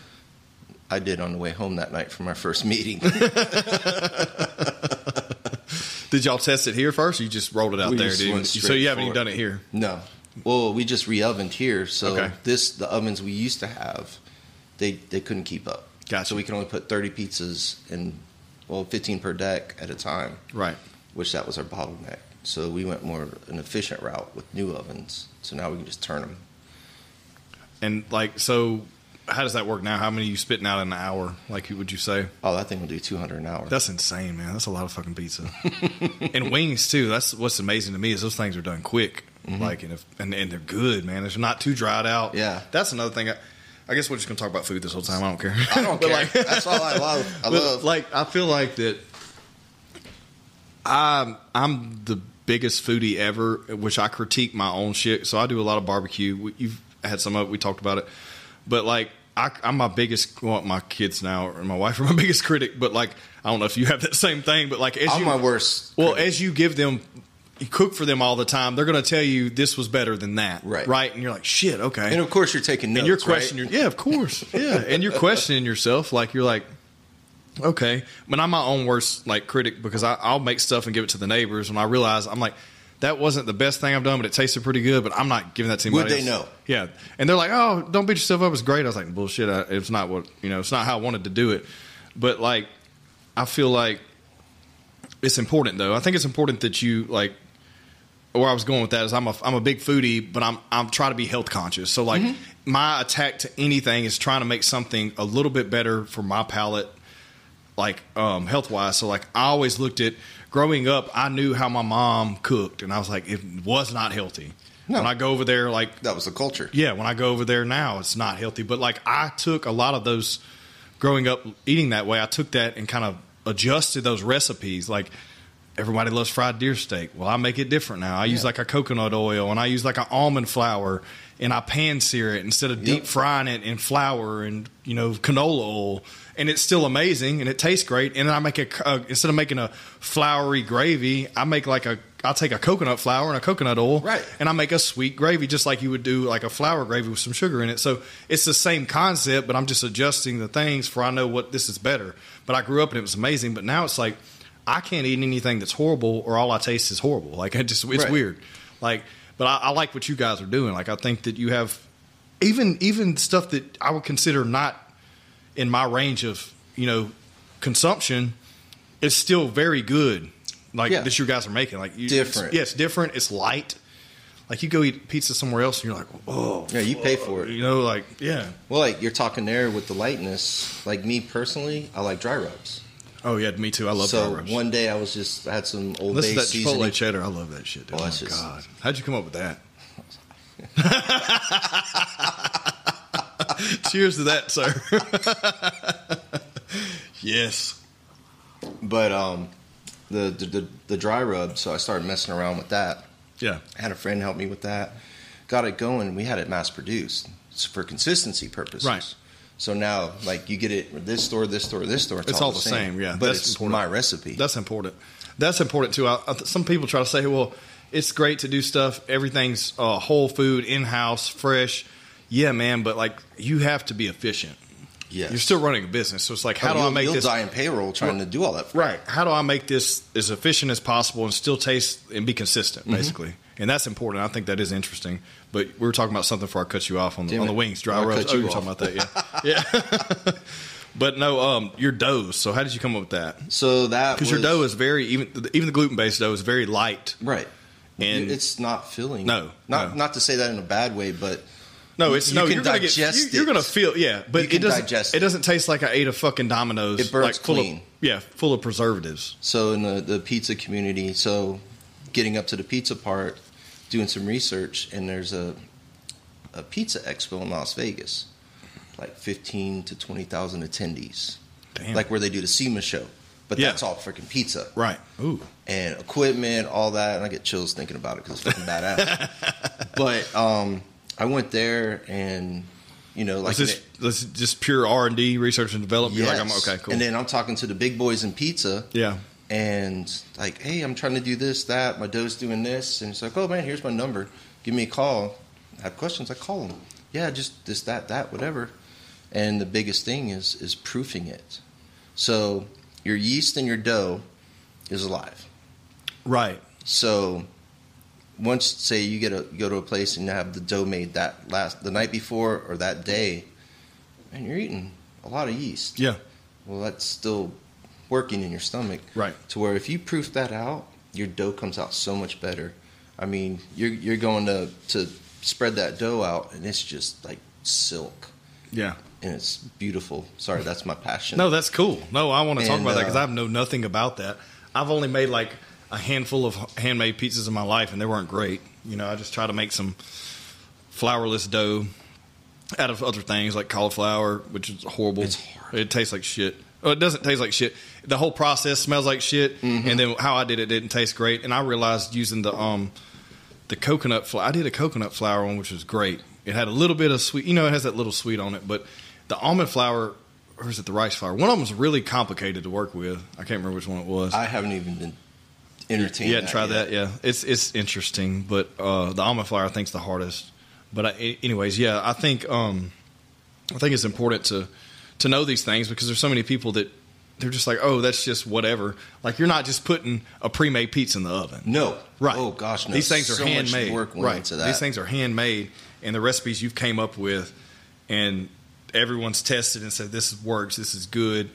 I did on the way home that night from our first meeting. Did y'all test it here first? Or you just rolled it out We there, dude. So you haven't even done it here. no. Well, we just re-ovened here, so Okay. this the ovens we used to have, they they couldn't keep up. Gotcha. So we can only put 30 pizzas and well, 15 per deck at a time, Right. which that was our bottleneck. So we went more an efficient route with new ovens. So now we can just turn them. And like, so how does that work now? How many you spitting out in an hour? Like, would you say? Oh, that thing will do 200 an hour. That's insane, man. That's a lot of fucking pizza. and wings too. That's what's amazing to me is those things are done quick. Mm-hmm. Like and, if, and and they're good, man. They're not too dried out. Yeah. That's another thing. I, I guess we're just gonna talk about food this whole time. I don't care. I don't care. like- That's all I love. I love. like I feel like that. I'm I'm the biggest foodie ever, which I critique my own shit. So I do a lot of barbecue. We- You've had some of it. We talked about it, but like I, I'm my biggest. Well, my kids now and my wife are my biggest critic. But like I don't know if you have that same thing. But like as I'm you, my worst. well, as you give them, you cook for them all the time. They're going to tell you this was better than that, Right. Right, and you're like, shit, okay. and of course, you're taking notes. And you're right? your, yeah, of course, yeah, and you're questioning yourself, like you're like, okay, but I'm my own worst like critic because I, I'll make stuff and give it to the neighbors, and I realize I'm like, that wasn't the best thing I've done, but it tasted pretty good, but I'm not giving that to anybody. Would they else. know? Yeah, and they're like, oh, don't beat yourself up. It's great. I was like, bullshit. I, it's not what you know. It's not how I wanted to do it, but like, I feel like it's important though. I think it's important that you like where I was going with that is I'm a I'm a big foodie, but I'm I'm trying to be health conscious. So like mm-hmm. my attack to anything is trying to make something a little bit better for my palate, like um, health wise. So like I always looked at growing up, I knew how my mom cooked, and I was like, it was not healthy. No. When I go over there, like That was the culture. yeah, when I go over there now, it's not healthy. But like I took a lot of those growing up eating that way. I took that and kind of adjusted those recipes. Like everybody loves fried deer steak. Well, I make it different now. I use like a coconut oil and I use like an almond flour and I pan sear it instead of deep frying it in flour and you know canola oil. And it's still amazing and it tastes great. And then I make a uh, instead of making a floury gravy, I make like a I'll take a coconut flour and a coconut oil, Right. And I make a sweet gravy just like you would do like a flour gravy with some sugar in it. So it's the same concept, but I'm just adjusting the things for I know what this is better. But I grew up and it was amazing. But now it's like I can't eat anything that's horrible or all I taste is horrible. Like it just it's Right. weird. Like, but I, I like what you guys are doing. Like I think that you have even even stuff that I would consider not in my range of you know consumption is still very good. Like Yeah. this you guys are making. Like you, Different. It's, yeah, it's different. It's light. Like you go eat pizza somewhere else and you're like, oh, Yeah, you pay for it. You know, like yeah. Well, like you're talking there with the lightness. Like me personally, I like dry rubs. Oh yeah, me too. I love so one day I was just I had some Old Bay to that. Chipotle cheddar. I love that shit. Dude. Oh, Oh, my that's just- god, how'd you come up with that? Cheers to that, sir. yes. But um, the, the the the dry rub. So I started messing around with that. Yeah. I had a friend help me with that. Got it going. We had it mass produced for consistency purposes. Right. So now, like you get it at this store, this store, this store. It's, It's all the same, yeah. But That's it's important. my recipe. That's important. That's important too. I, I, some people try to say, well, it's great to do stuff. Everything's uh, whole food, in house, fresh. Yeah, man, but like you have to be efficient. yes. You're still running a business, so it's like, how Oh, do I make you'll this die in payroll trying to do all that? right? How do I make this as efficient as possible and still taste and be consistent, Mm-hmm. basically? And that's important. I think that is interesting. But we were talking about something before I cut you off on the, Damn on the wings, dry rubs. cut Oh, you you're talking about that, yeah, yeah. but no, um, your doughs. So how did you come up with that? So that Because your dough is very even even the gluten based dough is very light. right, And- it's not filling. No, not no. not to say that in a bad way, but No, it's You no. can you're gonna get. You, are gonna feel. Yeah, but You it doesn't. digest it it. doesn't taste like I ate a fucking Domino's. It burns like full clean. Of, yeah, full of preservatives. So in the, the pizza community, so getting up to the pizza part, doing some research, and there's a a pizza expo in Las Vegas, like fifteen to twenty thousand attendees, Damn. like where they do the SEMA show, but Yeah. that's all freaking pizza right. Ooh. and equipment, all that, and I get chills thinking about it because it's fucking badass. but um, I went there and you know like Is this, this is just pure R and D, research and development? You're yes. like, I'm okay, cool. and then I'm talking to the big boys in pizza. yeah. And like, hey, I'm trying to do this, that. My dough's doing this, and it's like, oh man, here's my number. Give me a call. I have questions. I call them. Yeah, just this, that, that, whatever. And the biggest thing is is proofing it. So your yeast and your dough is alive. Right. So once, say, you get a you go to a place and you have the dough made that last the night before or that day, and you're eating a lot of yeast. Yeah. Well, that's still working in your stomach Right. to where if you proof that out, your dough comes out so much better. I mean, you're you're going to to spread that dough out, and it's just like silk, Yeah. and it's beautiful. Sorry, that's my passion. No, that's cool. No, I want to talk about that because uh, I know nothing about that. I've only made like a handful of handmade pizzas in my life, and they weren't great. You know, I just try to make some flourless dough out of other things like cauliflower, which is horrible. It's hard. It tastes like shit. Well, it doesn't taste like shit. The whole process smells like shit, Mm-hmm. and then how I did it didn't taste great. And I realized using the um the coconut flour. I did a coconut flour one, which was great. It had a little bit of sweet. You know, it has that little sweet on it, but the almond flour. Or is it the rice flour? One of them was really complicated to work with. I can't remember which one it was. I haven't even been entertained. You hadn't that, yeah. It's it's interesting, but uh, the almond flour I think's the hardest. But I, anyways, yeah, I think um, I think it's important to to know these things because there's so many people that they're just like, oh, that's just whatever. Like you're not just putting a pre-made pizza in the oven, No. right? Oh gosh, no. These things are so handmade, right? These things are handmade, and the recipes you've came up with, and everyone's tested and said this works, this is good.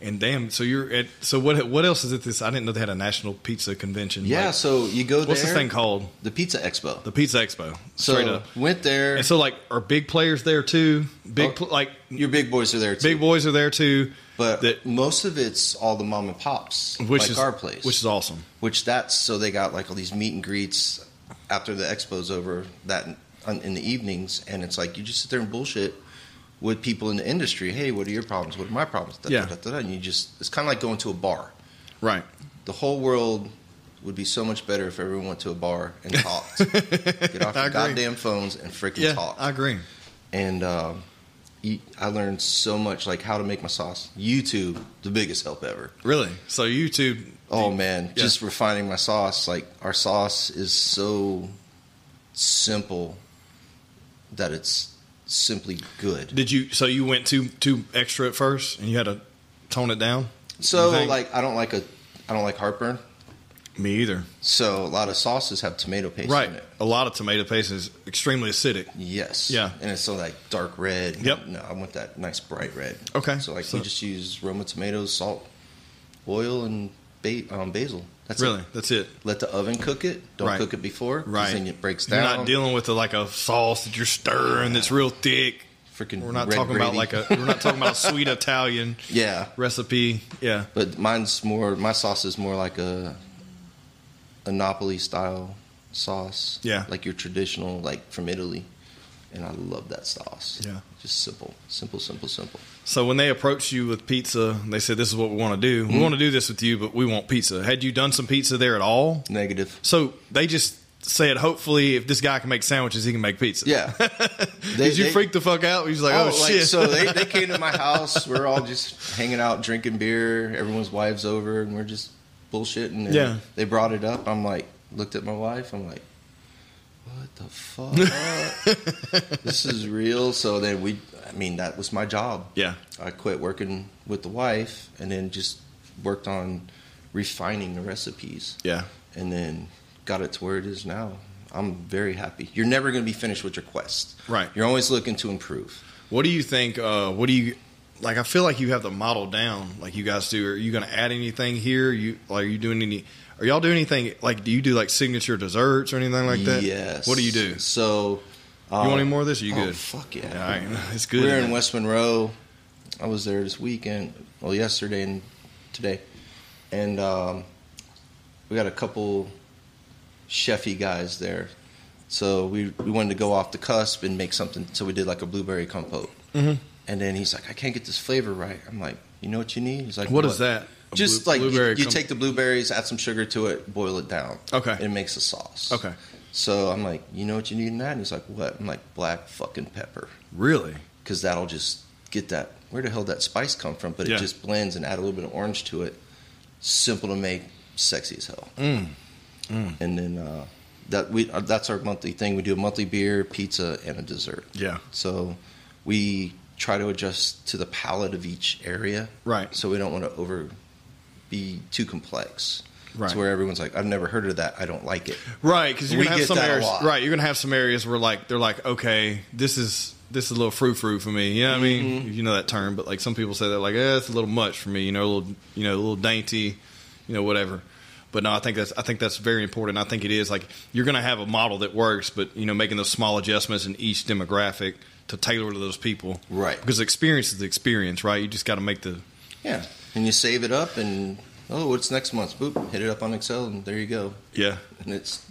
And damn, so you're at so what? What else is it? This I didn't know they had a national pizza convention. Yeah. Like, so you go there. What's this thing called? The Pizza Expo. The Pizza Expo. Straight so went there. And so, like, are big players there too? Big, Oh, like, your big boys are there too. big boys are there too. But that- most of it's all the mom and pops, Which like is our place. which is awesome. which that's so they got like all these meet and greets after the expo's over that in, in the evenings, and it's like you just sit there and bullshit with people in the industry. Hey, what are your problems? What are my problems? Da, Yeah. da, da, and you just it's kind of like going to a bar. Right. The whole world would be so much better if everyone went to a bar and talked. Get off your goddamn phones and freaking Yeah, talk. I agree. and um, I learned so much, like how to make my sauce. YouTube, the biggest help ever. Really? So YouTube? Oh man, Yeah. just refining my sauce. Like our sauce is so simple that it's simply good. Did you? So you went too too extra at first, and you had to tone it down. So like I don't like a I don't like heartburn. Me either. So a lot of sauces have tomato paste Right. in it. A lot of tomato paste is extremely acidic. Yes. Yeah. And it's so like dark red. Yep. No, I want that nice bright red. Okay. So like So- we just use Roma tomatoes, salt, oil, and ba- um, basil. That's really, it. that's it. Let the oven cook it. Don't Right. cook it before. Right. Then it breaks down. You're not dealing with the, like a sauce that you're stirring that's real thick. Freaking. We're not talking about like a. We're not talking about a sweet Italian Yeah. recipe. Yeah. But mine's more. My sauce is more like a a Napoli style sauce. Yeah. Like your traditional, like from Italy, and I love that sauce. Yeah. Just simple, simple, simple, simple. So when they approached you with pizza, they said, "This is what we want to do. Mm-hmm. We want to do this with you, but we want pizza." Had you done some pizza there at all? Negative. So they just said, "Hopefully, if this guy can make sandwiches, he can make pizza." Yeah. Did you freak the fuck out? He's like, "Oh, like, shit!" So they, they came to my house. We're all just hanging out, drinking beer. Everyone's wives over, and we're just bullshitting. And Yeah. They brought it up. I'm like, looked at my wife. I'm like, what the fuck? this is real. So then we, I mean, that was my job. yeah, I quit working with the wife, and then just worked on refining the recipes, yeah, and then got it to where it is now. I'm very happy. You're never going to be finished with your quest. right. You're always looking to improve. What do you think? Uh, what do you like? I feel like you have the model down, like you guys do. Are you going to add anything here? You like? Are you doing any? Are y'all doing anything? Like, do you do like signature desserts or anything like that? Yes. What do you do? So, You want any more of this? Or you oh, good? Fuck yeah. All right. it's good. We're in West Monroe. I was there this weekend. Well, yesterday and today, and um, we got a couple chefy guys there. So we we wanted to go off the cusp and make something. So we did like a blueberry compote. Mhm. And then he's like, I can't get this flavor right. I'm like, you know what you need? He's like, What is that? A Just blue- like you, you com- take the blueberries, add some sugar to it, boil it down. Okay. It makes a sauce. Okay. So I'm like, you know what you need in that? And he's like, what? I'm like, black fucking pepper. Really? Because that'll just get that. Where the hell did that spice come from? But Yeah. it just blends and add a little bit of orange to it. Simple to make, sexy as hell. Mm. Mm. And then uh, that we uh, that's our monthly thing. We do a monthly beer, pizza, and a dessert. Yeah. So we try to adjust to the palate of each area. Right. So we don't want to over be too complex. Right. To where everyone's like, I've never heard of that. I don't like it. Right, because you're gonna have some areas. Right, you're gonna have some areas where like they're like, okay, this is this is a little frou frou for me. You know what I mean? Mm-hmm. You know that term, but like some people say that like, eh, it's a little much for me. You know, a little, you know, a little dainty, you know, whatever. But no, I think that's I think that's very important. I think it is like you're gonna have a model that works, but you know, making those small adjustments in each demographic to tailor to those people. Right. Because experience is the experience, right? You just got to make the Yeah. And you save it up and oh, what's next month? Boop, hit it up on Excel and there you go. yeah, And it's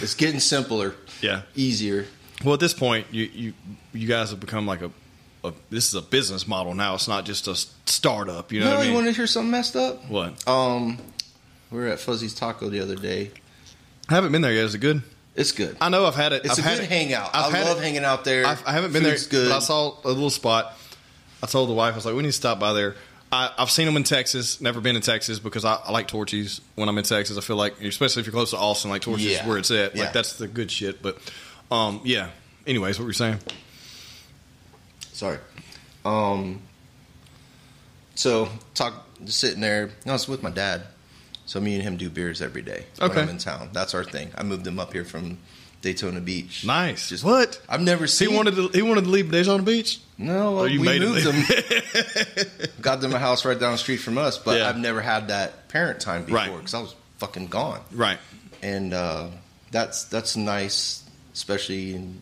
it's getting simpler, yeah. easier. Well, at this point, you you you guys have become like a, a this is a business model now. It's not just a startup. You know no, what I you want to hear something messed up? what? Um, we were at Fuzzy's Taco the other day. I haven't been there yet. Is it good? It's good. I know I've had it. It's I've a had good it- hangout. I've I love it. hanging out there. I've, I haven't been Food's there, good. but I saw a little spot. I told the wife, I was like, we need to stop by there. I, I've seen them in Texas. Never been in Texas because I, I like Torchy's when I'm in Texas. I feel like, especially if you're close to Austin, like Torchy's Yeah. is where it's at. Yeah. Like that's the good shit. But um, yeah. Anyways, what were you saying? Sorry. Um. So talk, just sitting there. No, it's with my dad. So me and him do beers every day when I'm in town. That's our thing. I moved him up here from Daytona Beach. Nice. Just- what? I've never seen. He wanted to. He wanted to leave Daytona Beach. No, you we made moved them. Got them a house right down the street from us, but Yeah. I've never had that parent time before Right. because I was fucking gone. Right. And uh, that's that's nice, especially in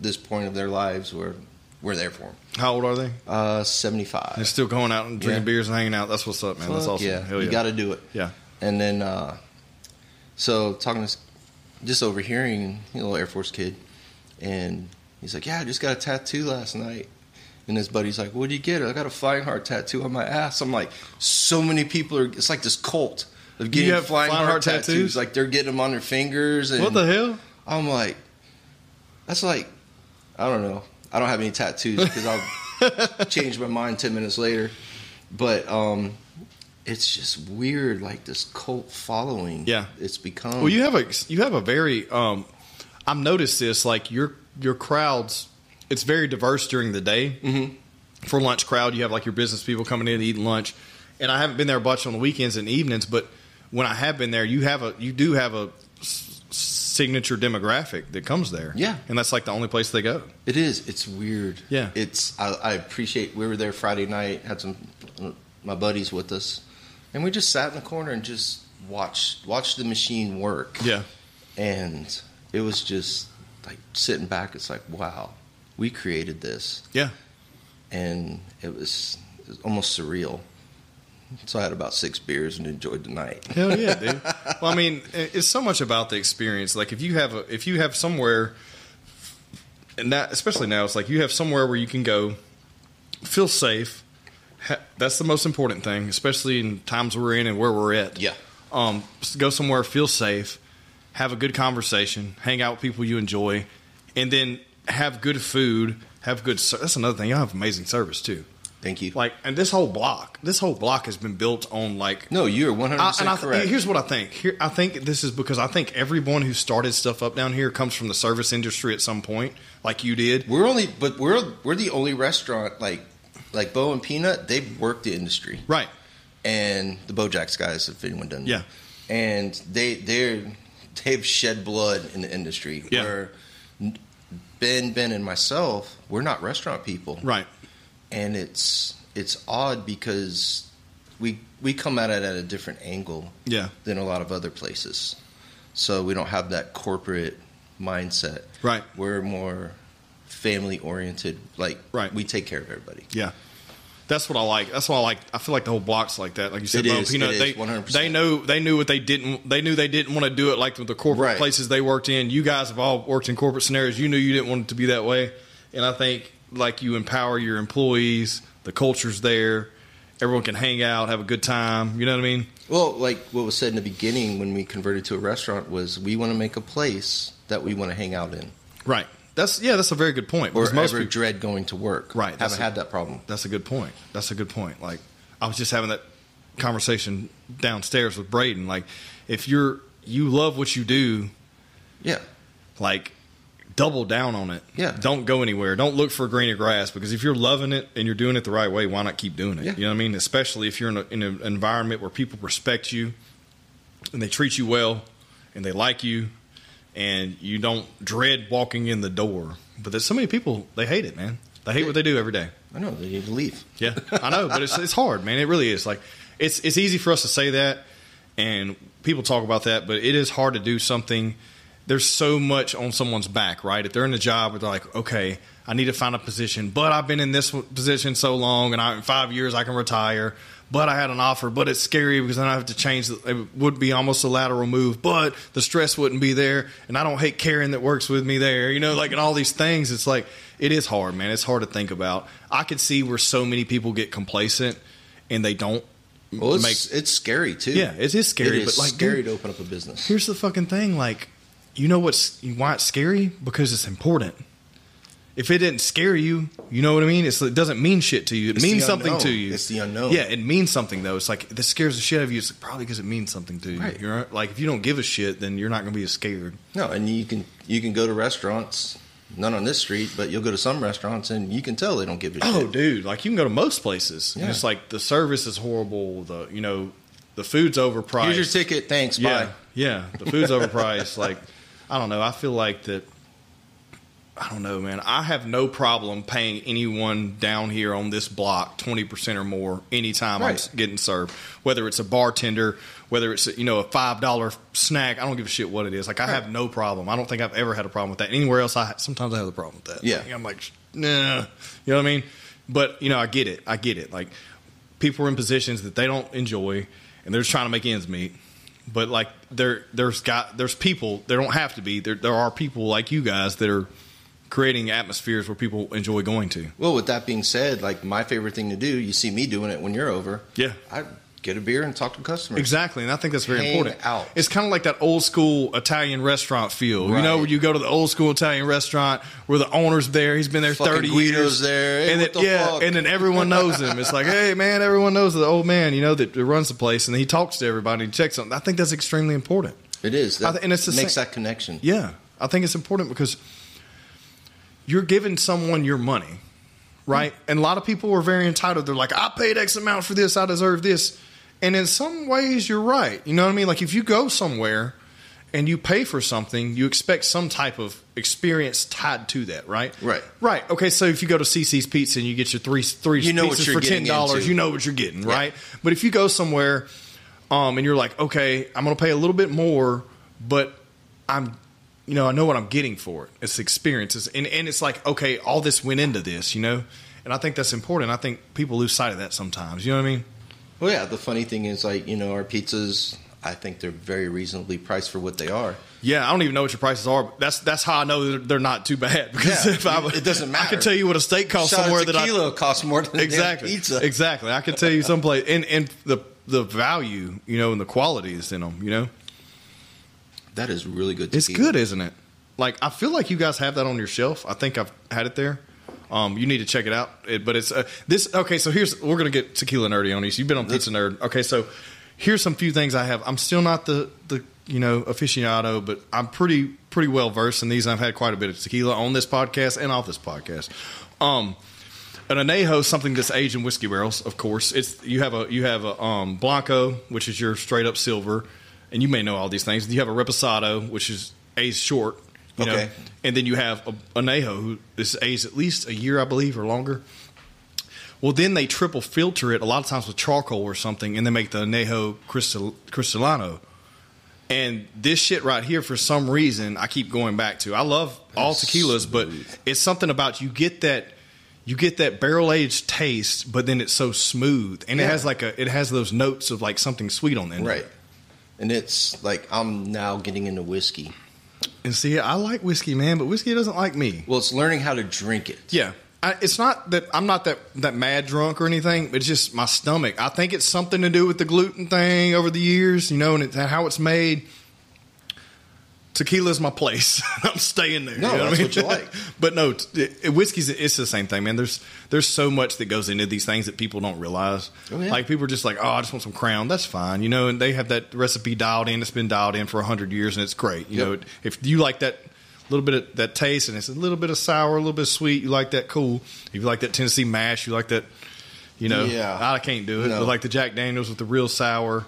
this point of their lives where we're there for them. How old are they? Uh, Seventy five. They're still going out and drinking Yeah. beers and hanging out. That's what's up, man. That's awesome. Yeah, Hell yeah. you got to do it. yeah. And then, uh, so talking to just overhearing a little Air Force kid, and he's like, "Yeah, I just got a tattoo last night." And his buddy's like, "What would you get?" I got a flying heart tattoo on my ass. I'm like, so many people are. It's like this cult of getting flying, flying heart, heart tattoos. tattoos? Like they're getting them on their fingers. And What the hell? I'm like, that's like, I don't know. I don't have any tattoos because I'll change my mind ten minutes later. But um, it's just weird, like this cult following. Yeah. it's become. Well, you have a you have a very um, I've noticed this like your your crowds. It's very diverse during the day. Mm-hmm. For lunch crowd, you have like your business people coming in to eat lunch, and I haven't been there a bunch on the weekends and evenings. But when I have been there, you have a you do have a s- signature demographic that comes there. Yeah. and that's like the only place they go. It is. It's weird. Yeah. It's. I, I appreciate. We were there Friday night. Had some uh, my buddies with us, and we just sat in the corner and just watched watched the machine work. Yeah, And it was just like sitting back. It's like, wow, we created this, yeah. and it was, it was almost surreal. So I had about six beers and enjoyed the night. Hell yeah, dude. well, I mean, it's so much about the experience. Like if you have a, if you have somewhere, and that especially now, it's like you have somewhere where you can go, feel safe. Ha- that's the most important thing, especially in times we're in and where we're at. Yeah. Um, go somewhere, feel safe, have a good conversation, hang out with people you enjoy, and then have good food. Have good. ser- That's another thing. Y'all have amazing service too. Thank you. Like, and this whole block, this whole block has been built on like no, you're 100 I, percent and I correct. here's what I think. Here, I think this is because I think everyone who started stuff up down here comes from the service industry at some point, like you did. We're only, but we're we're the only restaurant like like Bo and Peanut. They work the industry, Right. and the Bojacks guys, if anyone doesn't. know. Yeah. and they they're they've shed blood in the industry. Yeah. Where Ben, Ben, and myself, we're not restaurant people, Right. and it's it's odd because we we come at it at a different angle Yeah. than a lot of other places. So we don't have that corporate mindset. Right. We're more family oriented. Like Right. we take care of everybody. Yeah. That's what I like. That's why I like. I feel like the whole block's like that. Like you said, is, Peanut. they is, 100%. they know they knew what they didn't. They knew they didn't want to do it like with the corporate Right. places they worked in. You guys have all worked in corporate scenarios. You knew you didn't want it to be that way. And I think like you empower your employees. The culture's there. Everyone can hang out, have a good time. You know what I mean? Well, like what was said in the beginning when we converted to a restaurant was we want to make a place that we want to hang out in. Right. That's yeah. That's a very good point. Or most ever people, dread going to work. Right, Haven't a- had that problem. That's a good point. That's a good point. Like I was just having that conversation downstairs with Braden. Like if you're you love what you do, Yeah. like double down on it. Yeah. Don't go anywhere. Don't look for greener grass because if you're loving it and you're doing it the right way, why not keep doing it? Yeah. You know what I mean? Especially if you're in, a, in an environment where people respect you and they treat you well and they like you and you don't dread walking in the door. But there's so many people they hate it, man. They hate what they do every day. I know they need to leave. Yeah, I know, but it's it's hard, man. It really is. Like it's it's easy for us to say that, and people talk about that, but it is hard to do something. There's so much on someone's back, right? If they're in a job where they're like, okay, I need to find a position, but I've been in this position so long, and I, in five years I can retire. But I had an offer, but it's scary because then I have to change. the- It would be almost a lateral move, but the stress wouldn't be there, and I don't hate Karen that works with me there. You know, like and all these things. It's like it is hard, man. It's hard to think about. I could see where so many people get complacent and they don't Well, it's, make. it's scary too. Yeah, it is scary, It is but like, scary dude, to open up a business. Here's the fucking thing, like, you know what's why it's scary because it's important. If it didn't scare you, you know what I mean. It's, it doesn't mean shit to you. It It's means something unknown. to you. It's the unknown. Yeah, it means something though. It's like this scares the shit out of you. It's probably because it means something to you. Right. You're like if you don't give a shit, then you're not going to be as scared. No, and you can you can go to restaurants, not on this street, but you'll go to some restaurants and you can tell they don't give a Oh, shit. Oh, dude! Like you can go to most places. Yeah. It's like the service is horrible. The you know the food's overpriced. Here's your ticket. Thanks. Yeah, Bye. yeah. The food's overpriced. Like I don't know. I feel like that. I don't know, man. I have no problem paying anyone down here on this block twenty percent or more anytime I'm getting served. Whether it's a bartender, whether it's you know a five dollar snack, I don't give a shit what it is. Like I have no problem. I don't think I've ever had a problem with that. Anywhere else, I sometimes I have a problem with that. Yeah. Like, I'm like, nah. You know what I mean? But you know, I get it. I get it. Like people are in positions that they don't enjoy, and they're just trying to make ends meet. But like there, there's got there's people. There don't have to be. There, there are people like you guys that are creating atmospheres where people enjoy going to. Well, with that being said, like my favorite thing to do, you see me doing it when you're over. Yeah. I get a beer and talk to customers. Exactly, and I think that's very Hang important. out. It's kind of like that old school Italian restaurant feel. You know, Right. when you go to the old school Italian restaurant where the owner's there, he's been there Fucking thirty Guido's years, there. Hey, and then, the yeah, fuck? and then everyone knows him. It's like, hey man, everyone knows the old man, you know, that, runs the place, and he talks to everybody and checks on. I think that's extremely important. It is. I th- and it's the makes same- that connection. Yeah, I think it's important because you're giving someone your money, right? And a lot of people are very entitled. They're like, I paid X amount for this, I deserve this. And in some ways, you're right. You know what I mean? Like if you go somewhere and you pay for something, you expect some type of experience tied to that, right? Right. Right. Okay. So if you go to Cicis Pizza and you get your three three You know what pizzas you're for ten getting dollars, you know what you're getting, Yeah. right? But if you go somewhere um, and you're like, okay, I'm going to pay a little bit more, but I'm, you know, I know what I'm getting for it. It's experiences, and and it's like, okay, all this went into this, you know, and I think that's important. I think people lose sight of that sometimes. You know what I mean? Well, yeah. The funny thing is, like you know, our pizzas. I think they're very reasonably priced for what they are. Yeah, I don't even know what your prices are. But that's that's how I know they're not too bad because Yeah, if I, it doesn't matter. I can tell you what a steak costs Shot somewhere that I tequila costs more than a exactly pizza. exactly. I can tell you someplace and and the the value, you know, and the quality is in them. You know, That is really good. it's tequila. good, isn't it? Like I feel like you guys have that on your shelf. I think I've had it there. Um, you need to check it out. It, but it's uh, this. Okay, so here's we're gonna get tequila nerdy on these. You've been on pizza nerd. Okay, so here's some few things I have. I'm still not the the you know aficionado, but I'm pretty pretty well versed in these. I've had quite a bit of tequila on this podcast and off this podcast. Um, an anejo is something that's aged in whiskey barrels. Of course, it's you have a you have a um, blanco, which is your straight up silver, and you may know all these things. You have a reposado, which is aged short. You know, Okay. and then you have a anejo, who is aged at least a year, I believe, or longer. Well, then they triple filter it a lot of times with charcoal or something, and they make the anejo cristal, cristalino. And this shit right here, for some reason, I keep going back to. I love all tequilas, but it's something about you get that you get that barrel aged taste, but then it's so smooth, and it has like a it has those notes of like something sweet on the end. right. And it's like I'm now getting into whiskey. And see, I like whiskey, man, but whiskey doesn't like me. Well, it's learning how to drink it. Yeah. I, it's not that I'm not that, that mad drunk or anything. but It's just my stomach. I think it's something to do with the gluten thing over the years, you know, and it's how it's made. Tequila's my place. I'm staying there. No, you know that's I what you like. but no, t- it, whiskey's it's the same thing, man. There's there's so much that goes into these things that people don't realize. Oh, yeah. Like people are just like, oh, I just want some Crown. That's fine, you know. And they have that recipe dialed in. It's been dialed in for hundred years, and it's great. You Yep. know, if you like that little bit of that taste, and it's a little bit of sour, a little bit of sweet, you like that. Cool. If you like that Tennessee mash, you like that. You know, Yeah. I can't do it. No. But like the Jack Daniels with the real sour.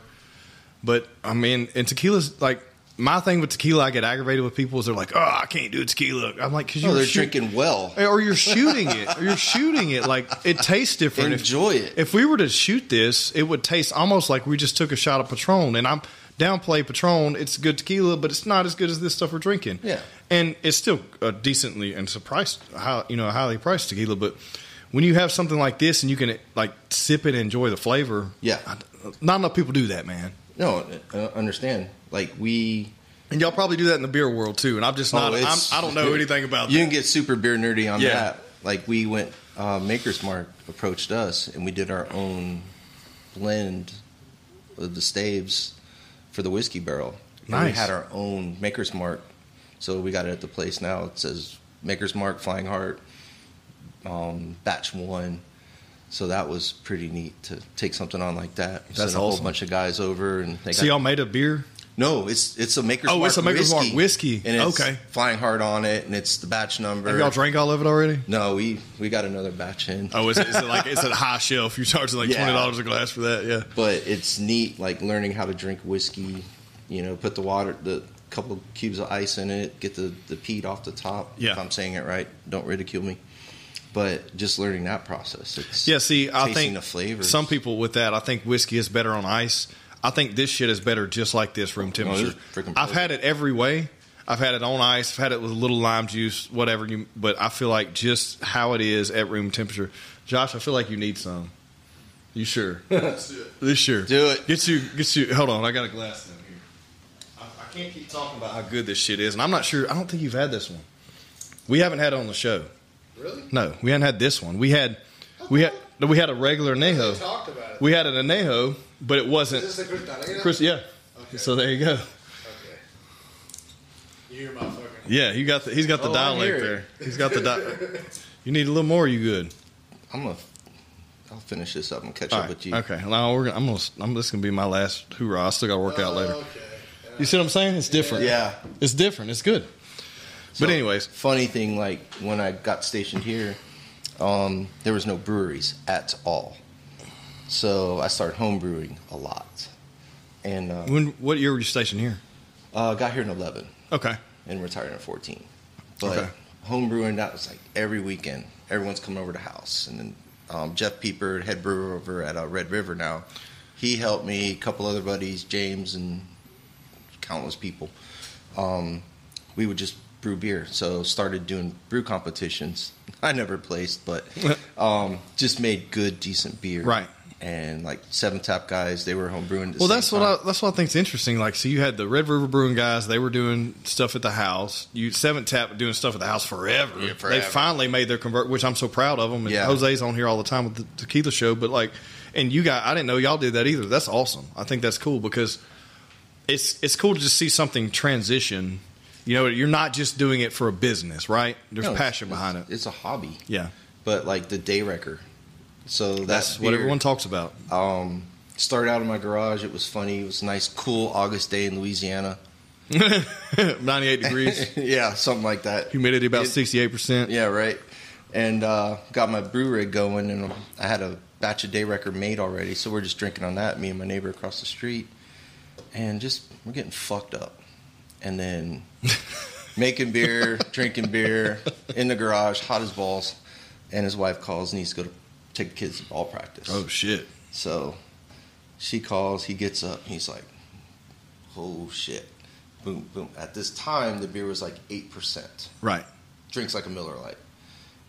But I mean, and tequila's like my thing with tequila. I get aggravated with people is they're like, "Oh, I can't do tequila." I'm like, "Cause Oh, you're they're shoot- drinking well. or you're shooting it, or you're shooting it like it tastes different. If- Enjoy it. If we were to shoot this, it would taste almost like we just took a shot of Patron. And I'm downplay Patron. It's good tequila, but it's not as good as this stuff we're drinking. Yeah. and it's still a decently and surprised, how you know, highly priced tequila. But when you have something like this and you can like sip it and enjoy the flavor, Yeah. Not enough people do that, man. No, uh, understand. Like we, And y'all probably do that in the beer world too. And I'm just not. Oh, I'm, I don't know anything about you that. can get super beer nerdy on Yeah. that. Like we went, uh, Maker's Mark approached us, and we did our own blend of the staves for the whiskey barrel. And we Nice. had our own Maker's Mark, so we got it at the place now. It says Maker's Mark Flying Heart, um, batch one. So that was pretty neat to take something on like that. That's Send a whole bunch of guys over, and they So got y'all made a beer? no, it's it's a Maker's Oh, Mark it's a Maker's Mark whiskey. whiskey. And it's Okay. Flying Heart on it, and it's the batch number. Have y'all drank all of it already? No, we we got another batch in. Oh, is it, is it like it's at a high shelf? You're charging like Yeah. twenty dollars a glass for that? Yeah. But it's neat, like learning how to drink whiskey. You know, put the water, the couple cubes of ice in it, get the the peat off the top. Yeah. If I'm saying it right, don't ridicule me. But just learning that process. It's Yeah. See, I think the flavors. some people with that, I think whiskey is better on ice. I think this shit is better just like this room oh, temperature. it's freaking I've had it every way. I've had it on ice. I've had it with a little lime juice, whatever. You, but I feel like just how it is at room temperature. Josh, I feel like you need some. You sure? This sure. Do it. Get you. Get you. Hold on. I got a glass down here. I, I can't keep talking about how good this shit is, and I'm not sure. I don't think you've had this one. We haven't had it on the show. Really? No, we hadn't had this one. We had oh, we had we had a regular anejo. talked about it. We had an anejo but it wasn't. Is this the Cristalera? Chris, yeah. Okay. So there you go. Okay. You hear my fucking. Yeah, you got the, he's got the Oh, I hear dialect it. there. He's got the di- You need a little more. You good? I'm gonna. I'll finish this up and catch All up right. with you. Okay. Now we're gonna, I'm gonna. I'm, this is gonna be my last hoorah. I still got to work out later. Oh, okay. You see what I'm saying? It's different. Yeah. It's different. It's good. So, But anyways, funny thing, like when I got stationed here, um, there was no breweries at all. So I started home brewing a lot, and uh, when what year were you stationed here? uh, got here in eleven Okay. and retired in fourteen. But Okay. home brewing that was like every weekend. Everyone's coming over to the house, and then um, Jeff Pieper, head brewer over at uh, Red River now, he helped me. A couple other buddies, James and countless people. Um, we would just brew beer. So started doing brew competitions. I never placed, but um, just made good, decent beer. Right. And like seven tap guys, they were home brewing. Well, that's what. I, that's what I think's interesting. Like, so you had the Red River Brewing guys; they were doing stuff at the house. You Seven Tap doing stuff at the house forever. Yeah, They finally made their convert, which I'm so proud of them. And Yeah. Jose's on here all the time with the Tequila Show. But like, and you got, I didn't know y'all did that either. That's awesome. I think that's cool because it's it's cool to just see something transition. You know, you're not just doing it for a business, right? There's No, passion it's- behind it. It's a hobby, Yeah, but like the day wrecker. So that's that's what everyone talks about. Um, started out in my garage. It was funny. It was a nice, cool August day in Louisiana. 98 degrees, yeah, something like that. humidity about It- 68 percent. Yeah, right. And uh, got my brew rig going, and I had a batch of day wrecker made already, so we're just drinking on that. Me and my neighbor across the street, and just we're getting fucked up, and then making beer, drinking beer in the garage, hot as balls. And his wife calls, and he's going to take the kids to ball practice. Oh shit! So she calls, he gets up, he's like, oh shit. Boom, boom. At this time, the beer was like 8%. Right. Drinks like a Miller Lite.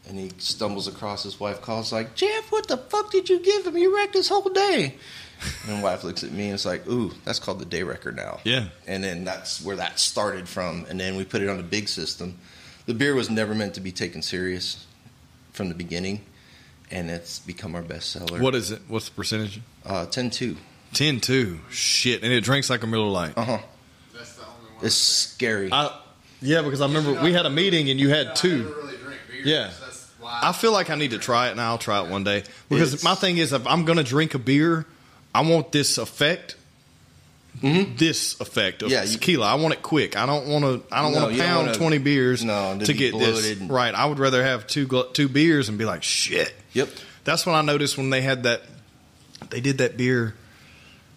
And he stumbles across his wife, calls like, Jeff, what the fuck did you give him? You wrecked his whole day. And wife looks at me and it's like, ooh, that's called the day wrecker now. Yeah. And then that's where that started from. And then we put it on the big system. The beer was never meant to be taken serious from the beginning. And it's become our best seller. What is it? What's the percentage? Uh, 10 2. 10 2. Shit. And it drinks like a Miller Lite. Uh huh. That's the only one. It's scary. I, yeah, because I remember we had a meeting and you I had never two. really drink beer. Yeah. so That's why. I feel like I need to try it and I'll try it one day. Because It's- my thing is, if I'm going to drink a beer, I want this effect. This effect of Mm-hmm. Yeah, you- tequila. I want it quick. I don't want to. I don't No, want to pound wanna- twenty beers no, to to get this and- right. I would rather have two two beers and be like, shit. Yep. That's when I noticed when they had that. They did that beer.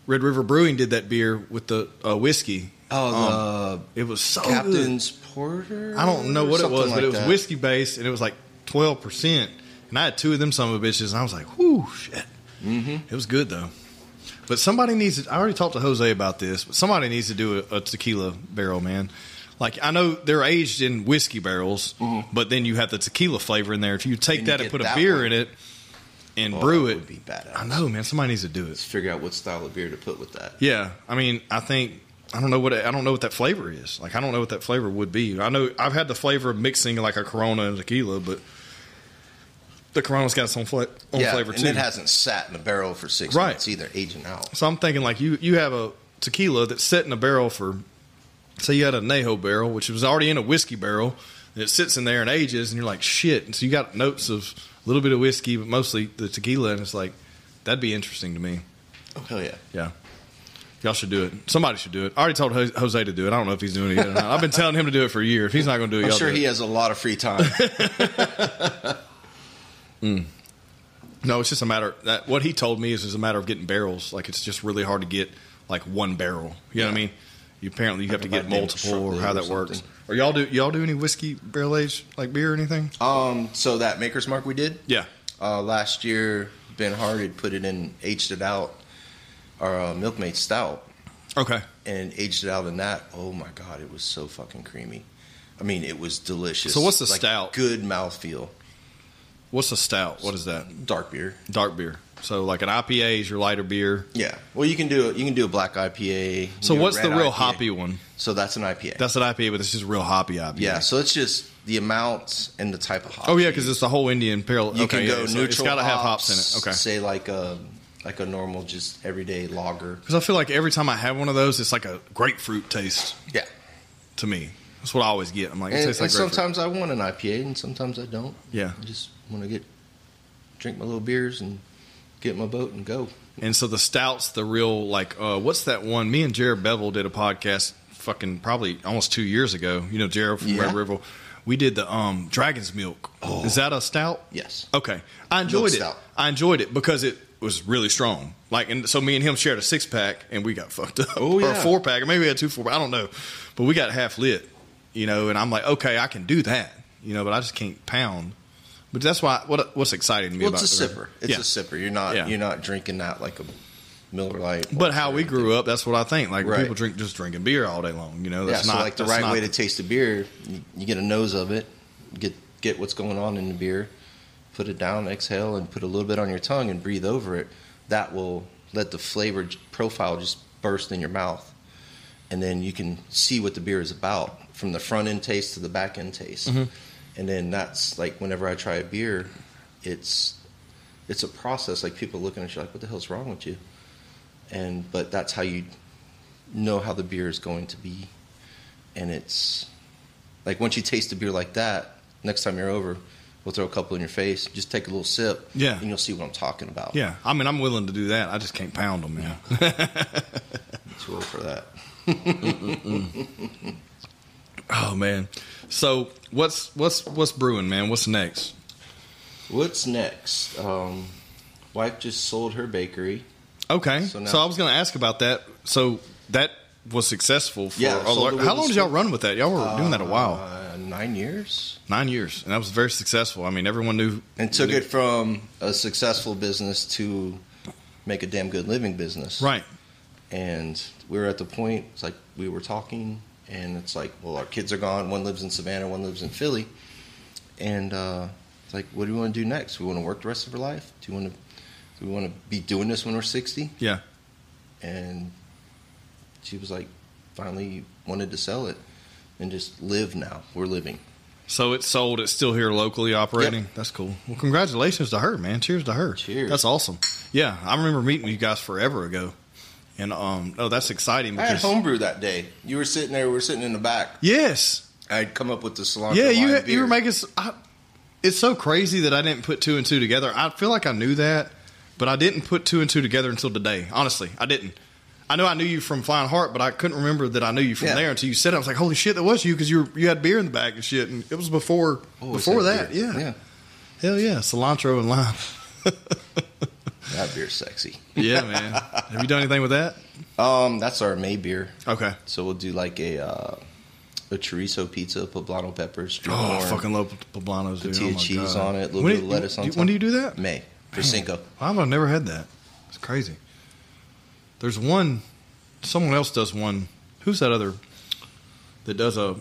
Red River Brewing did that beer with the uh, whiskey. Oh, It was so the good. Captain's Porter? I don't know what it was, but it was that. whiskey based, and it was like twelve percent. And I had two of them some of a bitches, and I was like, "Whoo, shit!" Mm-hmm. It was good though. But somebody needs to. I already talked to Jose about this, but somebody needs to do a, a tequila barrel, man. Like I know they're aged in whiskey barrels, but then you have the tequila flavor in there. If you take And Mm-hmm. you that and put a beer one. in it and Oh, brew that it, would be badass. I know, man. Somebody needs to do it. Let's it. figure out what style of beer to put with that. Yeah, I mean, I think I don't know what I don't know what that flavor is. Like I don't know what that flavor would be. I know I've had the flavor of mixing like a Corona and tequila, but the Corona's got its own, fla- own yeah, flavor and too. it hasn't sat in a barrel for six Right. months either, aging out. so I'm thinking like you you have a tequila that's set in a barrel for say you had a Nejo barrel, which was already in a whiskey barrel, and it sits in there and ages, and you're like shit. And so you got notes of a little bit of whiskey, but mostly the tequila, and it's like that'd be interesting to me. Oh hell yeah! Yeah. Y'all should do it. Somebody should do it. I already told Jose to do it. I don't know if he's doing it yet or not. I've been telling him to do it for a year. If he's not going to do it, I'm y'all sure do he has a lot of free time. No, it's just a matter that what he told me is is a matter of getting barrels. Like it's just really hard to get like one barrel. You know what I mean? You apparently you have to get multiple or how or that works. Or y'all do y'all do any whiskey barrel aged like beer or anything? um, so that Maker's Mark we did Yeah. uh, last year, Ben Hart had put it in, aged it out, our uh, Milkmaid Stout, Okay. and aged it out in that. Oh my god, it was so fucking creamy. I mean, it was delicious. So what's the Like, stout? Good mouthfeel. What's a stout? What is that? Dark beer. Dark beer. So like an IPA is your lighter beer. Yeah. Well, you can do it. You can do a black IPA. So can do a what's the real IPA. hoppy one? So that's an IPA. That's an IPA, but it's just real hoppy IPA. yeah. So it's just the amounts and the type of hop. Oh yeah, because it's the whole India pale ale. you okay, can go yeah, so neutral. It's got to have hops in it. Okay. Say like a, like a normal, just everyday lager. Because I feel like every time I have one of those, it's like a grapefruit taste Yeah. to me. That's what I always get. I'm like, it And, tastes and like grapefruit. sometimes I want an IPA, and sometimes I don't. Yeah. I just want to get drink my little beers and get my boat and go. And so the stouts, the real like, uh, what's that one? Me and Jared Bevel did a podcast, fucking probably almost two years ago. You know Jared from Yeah. Red River. We did the um, Dragon's Milk. Is that a stout? Yes. Okay, I enjoyed it. I enjoyed it because it was really strong. Like, and so me and him shared a six pack, and we got fucked up. Oh, yeah. or a four pack, or maybe we had two four. I don't know, but we got half lit. You know, and I'm like, okay, I can do that. You know, but I just can't pound. But that's why what what's exciting to me Well, about it's a the- sipper. It's yeah. a sipper. You're not Yeah. you're not drinking that like a Miller Lite. But how we grew up, that's what I think. Like Right. people drink just drinking beer all day long. You know, Yeah, that's so not like the right not- way to taste a beer, you, you get a nose of it, get get what's going on in the beer, put it down, exhale, and put a little bit on your tongue and breathe over it. That will let the flavor profile just burst in your mouth, and then you can see what the beer is about from the front end taste to the back end taste. Mhm. And then that's like whenever I try a beer, it's it's a process. Like people looking at you like, "What the hell's wrong with you?" And but that's how you know how the beer is going to be. And it's like once you taste a beer like that, next time you're over, we'll throw a couple in your face. Just take a little sip, Yeah. and you'll see what I'm talking about. Yeah, I mean, I'm willing to do that. I just can't pound them, man. too old for that. oh man. So what's what's what's brewing, man? What's next? What's next? Um, wife just sold her bakery. Okay. So So, I was going to ask about that. So that was successful for Yeah, How long did y'all run with that? Y'all were doing that a while, Uh, nine years, nine years, and that was very successful. I mean, everyone knew and took knew- it from a successful business to make a damn good living business. right. and we were at the point it's like we were talking and it's like well our kids are gone one lives in savannah one lives in philly and uh, it's like what do we want to do next we want to work the rest of our life do you want to do we want to be doing this when we're 60 Yeah. and she was like finally wanted to sell it and just live now we're living So it's sold. It's still here locally operating. That's cool. Well, congratulations to her, man. Cheers to her. Cheers. That's awesome. Yeah, I remember meeting you guys forever ago, and um, oh, that's exciting i had because homebrew that day you were sitting there we were sitting in the back yes, i'd come up with the cilantro yeah, you had- you were making. I it's so crazy that I didn't put two and two together. I feel like I knew that, but I didn't put two and two together until today. Honestly, I didn't. I know I knew you from Flying Heart, but I couldn't remember that I knew you from Yeah. there until you said it. I was like, "Holy shit, that was you!" Because you were, you had beer in the back and shit, and it was before before that. beer. Yeah. yeah hell yeah, cilantro and lime. that beer's sexy yeah, man. Have you done anything with that? Um, that's our May beer. Okay. So we'll do like a uh, a chorizo pizza, poblano peppers, Oh, I corn, fucking love poblanos. Dude. tortilla oh my cheese God. on it, a little When bit do- of lettuce on do- top. When do you do that? May for Man. Cinco. I've never had that. It's crazy. There's one. Someone else does one. Who's that other that does a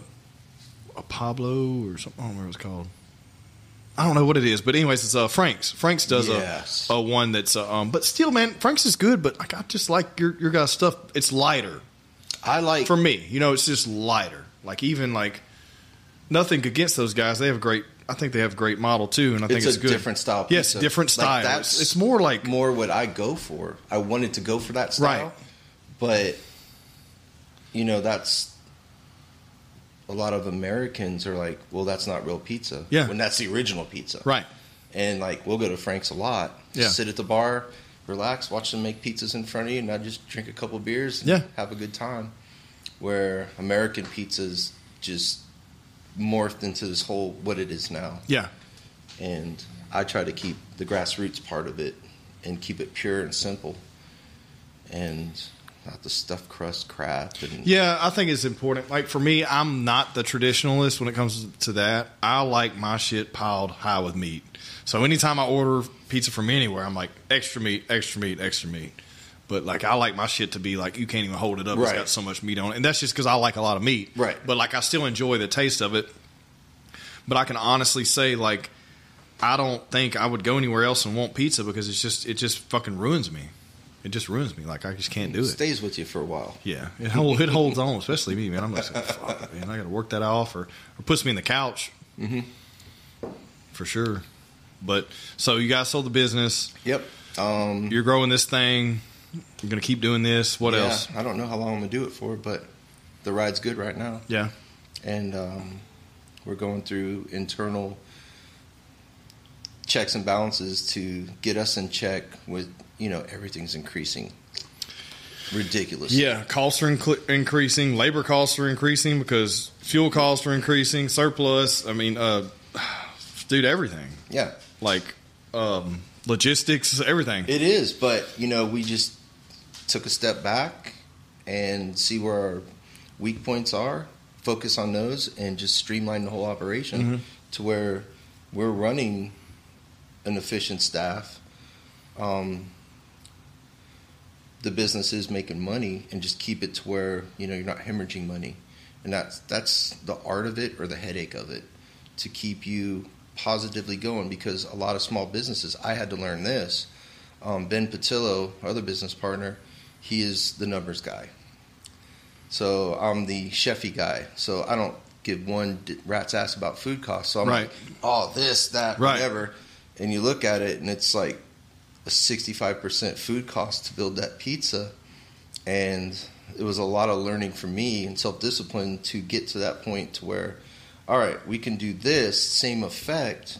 a Pablo or something? I don't remember what it's called. I don't know what it is, but anyways, it's uh, Frank's. Frank's does Yes. a a one that's uh, um, but still, man, Frank's is good. But like, I just like your your guys' stuff. It's lighter I like for me. You know, it's just lighter. Like even like nothing against those guys. They have a great. I think they have a great model too, and I think it's it's, a good. different style. Yes, different Like, style. that's it's, it's more like more what I go for. I wanted to go for that style, Right. but you know that's a lot of Americans are like, well, that's not real pizza. Yeah. when that's the original pizza. right. And like we'll go to Frank's a lot. Yeah. Sit at the bar, relax, watch them make pizzas in front of you, and I just drink a couple beers and Yeah. have a good time. Where American pizzas just morphed into this whole what it is now. Yeah. And I try to keep the grassroots part of it and keep it pure and simple. And not the stuffed crust crap and Yeah, I think it's important. Like for me, I'm not the traditionalist when it comes to that. I like my shit piled high with meat. So anytime I order pizza from anywhere, I'm like extra meat, extra meat, extra meat. But like I like my shit to be like you can't even hold it up. It's got so much meat on it, and that's just because I like a lot of meat. Right. But like I still enjoy the taste of it. But I can honestly say like I don't think I would go anywhere else and want pizza because it's just it just fucking ruins me. It just ruins me. Like I just can't do it. stays with you for a while. Yeah, it, hold, it holds on, especially me, man. I'm like, fuck, man, I got to work that off, or, or puts me in the couch mm-hmm. for sure. But so you guys sold the business. Yep. Um, You're growing this thing. You're gonna keep doing this. What yeah, else? I don't know how long I'm gonna do it for, but the ride's good right now, Yeah. and um, we're going through internal checks and balances to get us in check with you know everything's increasing ridiculous Yeah, costs are incl- increasing, labor costs are increasing because fuel costs are increasing, surplus. I mean, uh, dude, everything yeah, like um, logistics, everything. it is. But you know, we just took a step back and see where our weak points are, focus on those, and just streamline the whole operation Mhm. to where we're running an efficient staff. Um, the business is making money, and just keep it to where you know you're not hemorrhaging money, and that's that's the art of it or the headache of it to keep you positively going because a lot of small businesses I had to learn this. Um, ben Patillo, our other business partner, he is the numbers guy. So I'm the chefy guy. So I don't give one rat's ass about food costs. So I'm Right. like, oh, this, that, Right. whatever. And you look at it, and it's like a 65% food cost to build that pizza. And it was a lot of learning for me and self discipline to get to that point to where, all right, we can do this same effect,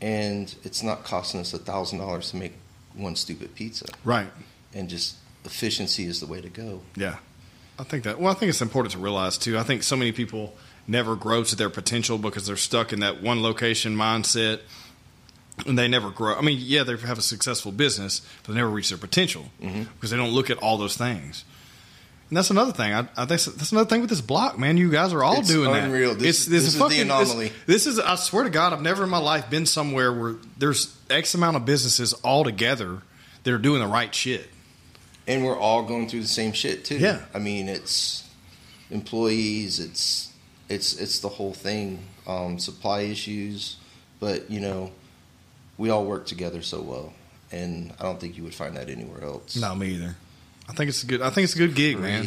and it's not costing us a thousand dollars to make one stupid pizza. Right. And just efficiency is the way to go. Yeah. I think that. Well, I think it's important to realize too. I think so many people never grow to their potential because they're stuck in that one location mindset, and they never grow. I mean, yeah, they have a successful business, but they never reach their potential Mhm. because they don't look at all those things. And that's another thing. I, I think that's another thing with this block, man. You guys are all It's doing unreal. that. This- it's, this is the fucking, anomaly. This, this is. I swear to God, I've never in my life been somewhere where there's X amount of businesses all together that are doing the right shit. And we're all going through the same shit too. Yeah. I mean, it's employees, it's it's it's the whole thing. Um, supply issues, but you know, we all work together so well, and I don't think you would find that anywhere else. No, me either. I think it's a good. I think it's a good gig, man.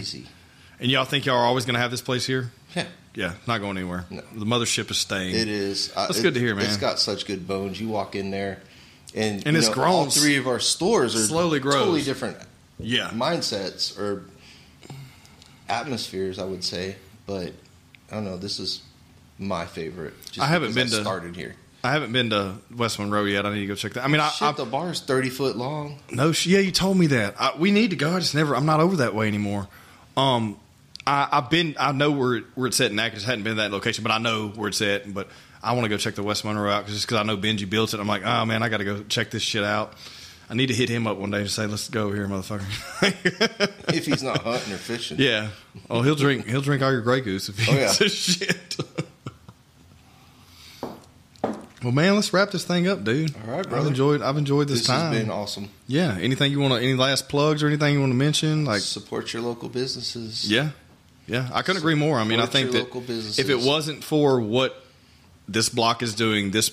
And y'all think y'all are always going to have this place here? Yeah. Yeah, not going anywhere. No. The mothership is staying. It is. That's it- good to hear, man. It's got such good bones. You walk in there, and And it's know, grown All three of our stores are slowly grows. totally different yeah. mindsets or atmospheres, I would say. But I don't know. This is my favorite. Just I haven't been I to- started here. I haven't been to West Monroe yet. I need to go check that. I mean, I, Shit, I the bar's thirty foot long. no, sh- yeah, you told me that. I, we need to go. I just never. I'm not over that way anymore. Um, I, I've been. I know where it- where it's at in Natchez. Hadn't been to that location, but I know where it's at. But I want to go check the West Monroe out 'cause- just because I know Benji built it. I'm like, oh man, I got to go check this shit out. I need to hit him up one day and say, let's go over here, motherfucker. if he's not hunting or fishing. Yeah. Oh, he'll drink. He'll drink all your Grey Goose if he Oh, yeah. eats this shit. well, man, let's wrap this thing up, dude. All right, I've brother. enjoyed. I've enjoyed this, This time. has been awesome. yeah. Anything you want to? Any last plugs or anything you want to mention? Like, Support your local businesses. yeah, yeah. I couldn't agree more. I mean, I think that if it wasn't for what this block is doing, this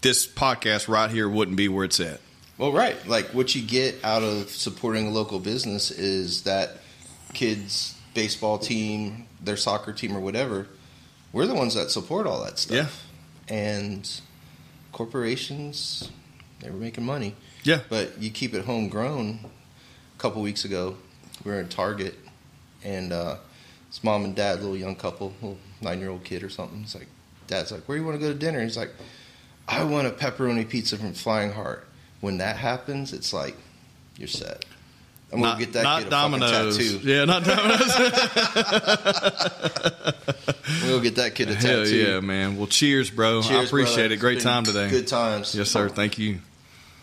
this podcast right here wouldn't be where it's at. Well, right. Like what you get out of supporting a local business is that kids' baseball team, their soccer team, or whatever. We're the ones that support all that stuff. Yeah. And corporations, they were making money. Yeah. But you keep it homegrown. A couple weeks ago, we were in Target, and uh, it's mom and dad, little young couple, little nine year old kid or something. It's like, dad's like, where do you want to go to dinner? He's like, I want a pepperoni pizza from Flying Heart. When that happens, it's like, you're set. I'm gonna not, get that not kid a Domino's. tattoo. Yeah, not Domino's. We'll get that kid a Hell tattoo. yeah, man. Well, cheers, bro. I Cheers, appreciate brother. it. Great time today. Good times. Yes, sir. Thank you.